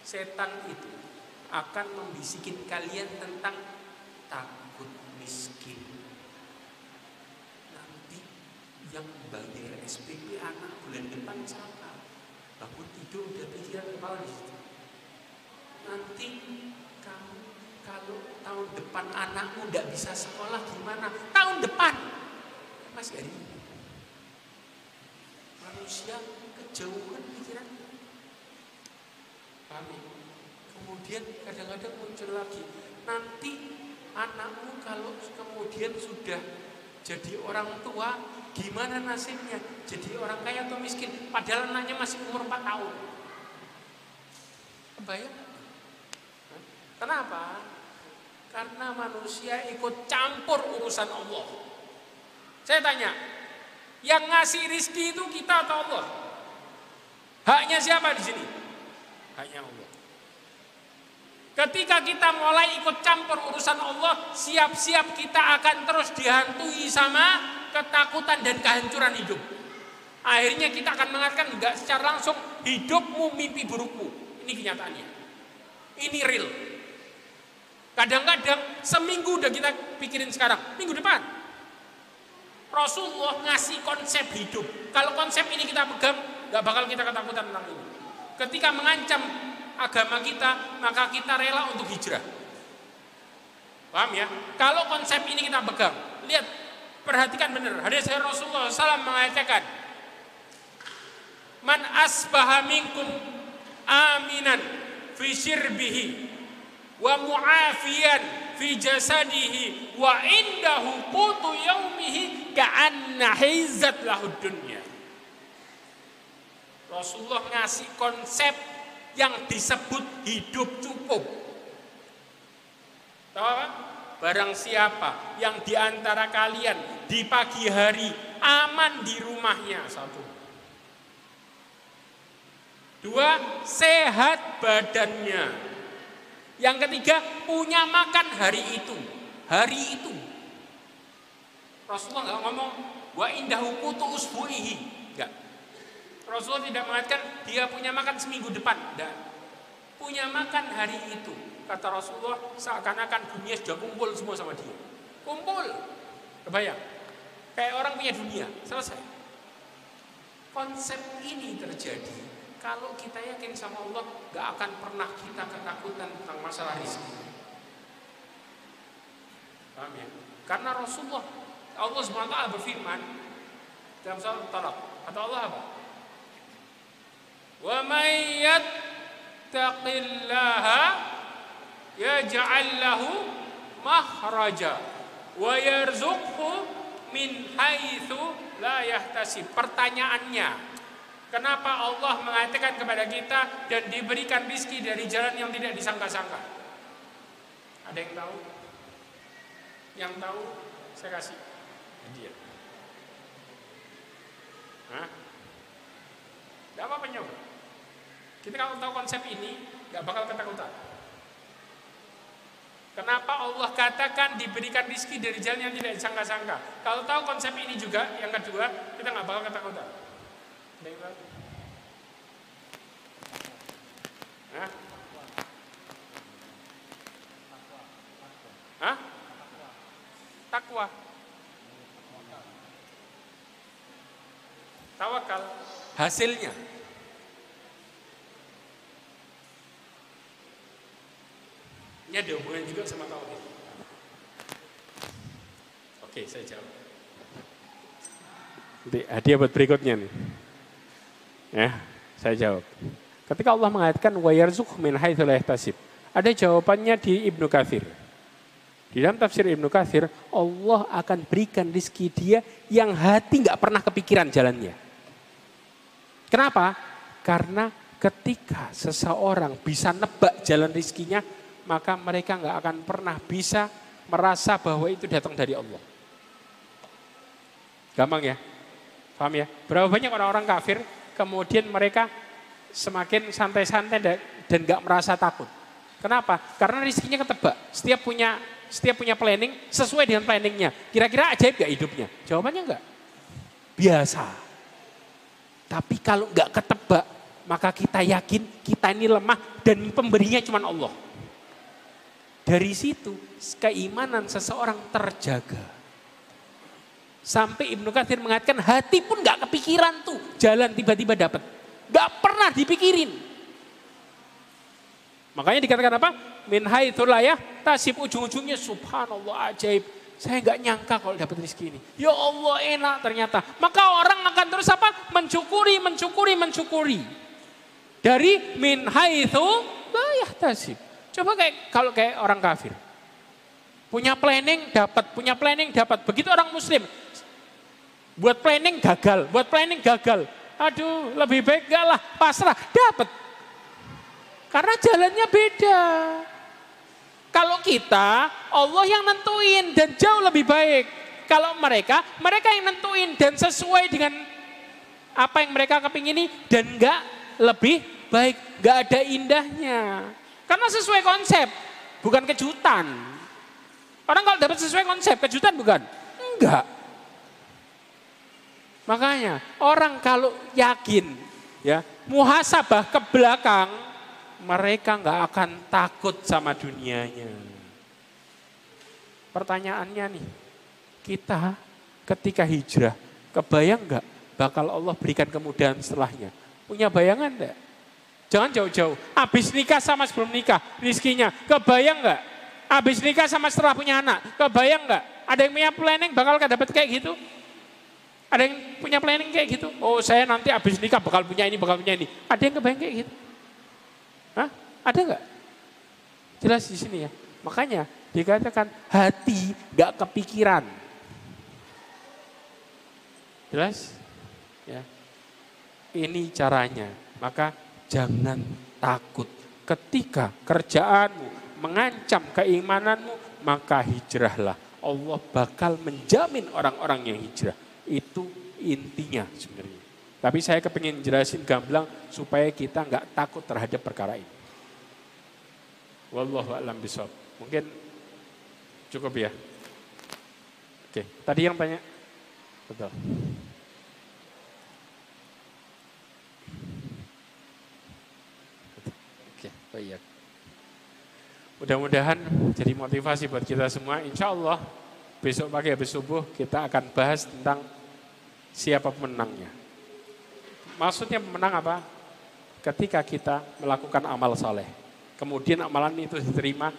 Setan itu akan membisikin kalian tentang takut miskin. Nanti yang bayar SPP anak bulan depan siapa? Bangun tidur udah pikiran kepala di situ. Nanti kamu kalau tahun depan anakmu tidak bisa sekolah gimana? Tahun depan masih hari ini manusia kejauhan pikiran. Kami. Kemudian kadang-kadang muncul lagi. Nanti anakmu kalau kemudian sudah jadi orang tua, gimana nasibnya? Jadi orang kaya atau miskin? Padahal anaknya masih umur 4 tahun. Bayang? Kenapa? Karena manusia ikut campur urusan Allah. Saya tanya, yang ngasih rizki itu kita atau Allah? Haknya siapa di sini? Haknya Allah. Ketika kita mulai ikut campur urusan Allah, siap-siap kita akan terus dihantui sama ketakutan dan kehancuran hidup. Akhirnya kita akan mengatakan enggak secara langsung hidupmu mimpi burukmu. Ini kenyataannya. Ini real. Kadang-kadang seminggu udah kita pikirin sekarang, minggu depan Rasulullah ngasih konsep hidup. Kalau konsep ini kita pegang, nggak bakal kita ketakutan tentang ini. Ketika mengancam agama kita, maka kita rela untuk hijrah. Paham ya? Kalau konsep ini kita pegang, lihat, perhatikan benar. Hadis Rasulullah SAW mengatakan, Man asbaha minkum aminan fi sirbihi wa mu'afiyan fi jasadihi wa indahu qutu yaumihi ka'anna hizat lahud dunya. Rasulullah ngasih konsep yang disebut hidup cukup. Tahu? Barang siapa yang di antara kalian di pagi hari aman di rumahnya satu. Dua, sehat badannya. Yang ketiga, punya makan hari itu. Hari itu. Rasulullah nggak ngomong wa indahu kutu usbuihi. Enggak. Rasulullah tidak mengatakan dia punya makan seminggu depan. Enggak. Punya makan hari itu. Kata Rasulullah seakan-akan dunia sudah kumpul semua sama dia. Kumpul. Kebayang. Kayak orang punya dunia. Selesai. Konsep ini terjadi kalau kita yakin sama Allah, gak akan pernah kita ketakutan tentang masalah rizki. Paham ya? Karena Rasulullah, Allah SWT berfirman dalam surat Talak. Kata Allah apa? May yattaqillaha yaj'al lahu mahraja wa yarzuqhu min haitsu la yahtasib. Pertanyaannya, Kenapa Allah mengatakan kepada kita dan diberikan rizki dari jalan yang tidak disangka-sangka? Ada yang tahu? Yang tahu saya kasih dia. Hah? Gak apa-apa nyoba. Kita kalau tahu konsep ini, nggak bakal ketakutan. Kenapa Allah katakan diberikan rizki dari jalan yang tidak disangka-sangka? Kalau tahu konsep ini juga, yang kedua, kita nggak bakal ketakutan. Hah? Takwa. Tawakal. Hasilnya. Ini ada hubungan juga sama tauhid. Oke, saya jawab. Nanti hadiah buat berikutnya nih. Ya, saya jawab. Ketika Allah mengatakan wa yarzuq min haitsu la yahtasib. Ada jawabannya di Ibnu Katsir. Di dalam tafsir Ibnu Katsir, Allah akan berikan rizki dia yang hati nggak pernah kepikiran jalannya. Kenapa? Karena ketika seseorang bisa nebak jalan rizkinya, maka mereka nggak akan pernah bisa merasa bahwa itu datang dari Allah. Gampang ya? Paham ya? Berapa banyak orang-orang kafir kemudian mereka semakin santai-santai dan nggak merasa takut. Kenapa? Karena rizkinya ketebak. Setiap punya setiap punya planning sesuai dengan planningnya. Kira-kira ajaib gak hidupnya? Jawabannya enggak. Biasa. Tapi kalau nggak ketebak, maka kita yakin kita ini lemah dan pemberinya cuma Allah. Dari situ keimanan seseorang terjaga. Sampai Ibnu Katsir mengatakan hati pun nggak kepikiran tuh jalan tiba-tiba dapat. Gak pernah dipikirin. Makanya dikatakan apa? Min haitsulayah tasib ujung-ujungnya subhanallah ajaib. Saya nggak nyangka kalau dapat rezeki ini. Ya Allah enak ternyata. Maka orang akan terus apa? Mencukuri, mencukuri, mencukuri. Dari min haitsu layah tasib. Coba kayak kalau kayak orang kafir. Punya planning dapat, punya planning dapat. Begitu orang muslim. Buat planning gagal, buat planning gagal. Aduh, lebih baik enggak lah, pasrah, dapat. Karena jalannya beda. Kalau kita, Allah yang nentuin dan jauh lebih baik. Kalau mereka, mereka yang nentuin dan sesuai dengan apa yang mereka kepingini dan enggak lebih baik, enggak ada indahnya. Karena sesuai konsep, bukan kejutan. Orang kalau dapat sesuai konsep, kejutan bukan? Enggak. Makanya orang kalau yakin ya muhasabah ke belakang mereka nggak akan takut sama dunianya. Pertanyaannya nih, kita ketika hijrah kebayang nggak bakal Allah berikan kemudahan setelahnya? Punya bayangan enggak? Jangan jauh-jauh. Habis nikah sama sebelum nikah, rizkinya. Kebayang nggak? Habis nikah sama setelah punya anak, kebayang nggak? Ada yang punya planning bakal dapat kayak gitu? Ada yang punya planning kayak gitu? Oh saya nanti habis nikah bakal punya ini, bakal punya ini. Ada yang kebayang kayak gitu? Hah? Ada nggak? Jelas di sini ya. Makanya dikatakan hati nggak kepikiran. Jelas? Ya. Ini caranya. Maka jangan takut. Ketika kerjaanmu mengancam keimananmu, maka hijrahlah. Allah bakal menjamin orang-orang yang hijrah. Itu intinya sebenarnya. Tapi saya kepingin jelasin gamblang supaya kita nggak takut terhadap perkara ini. Wallahu a'lam bishawab. Mungkin cukup ya. Oke, tadi yang tanya. Betul. Baik. Mudah-mudahan jadi motivasi buat kita semua. Insya Allah besok pagi habis subuh kita akan bahas tentang siapa pemenangnya. Maksudnya pemenang apa? Ketika kita melakukan amal soleh. Kemudian amalan itu diterima,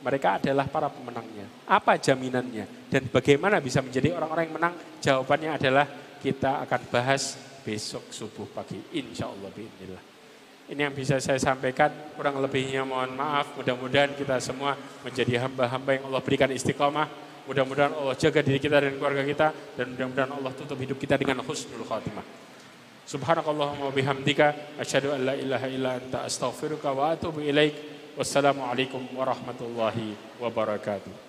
mereka adalah para pemenangnya. Apa jaminannya? Dan bagaimana bisa menjadi orang-orang yang menang? Jawabannya adalah kita akan bahas besok subuh pagi. Insya Allah. Bismillah. Ini yang bisa saya sampaikan, kurang lebihnya mohon maaf. Mudah-mudahan kita semua menjadi hamba-hamba yang Allah berikan istiqomah. Mudah-mudahan Allah jaga diri kita dan keluarga kita. Dan mudah-mudahan Allah tutup hidup kita dengan husnul khatimah. Subhanakallahumma bihamdika. Asyadu an la ilaha illa anta astaghfiruka wa atubu ilaik. Wassalamualaikum warahmatullahi wabarakatuh.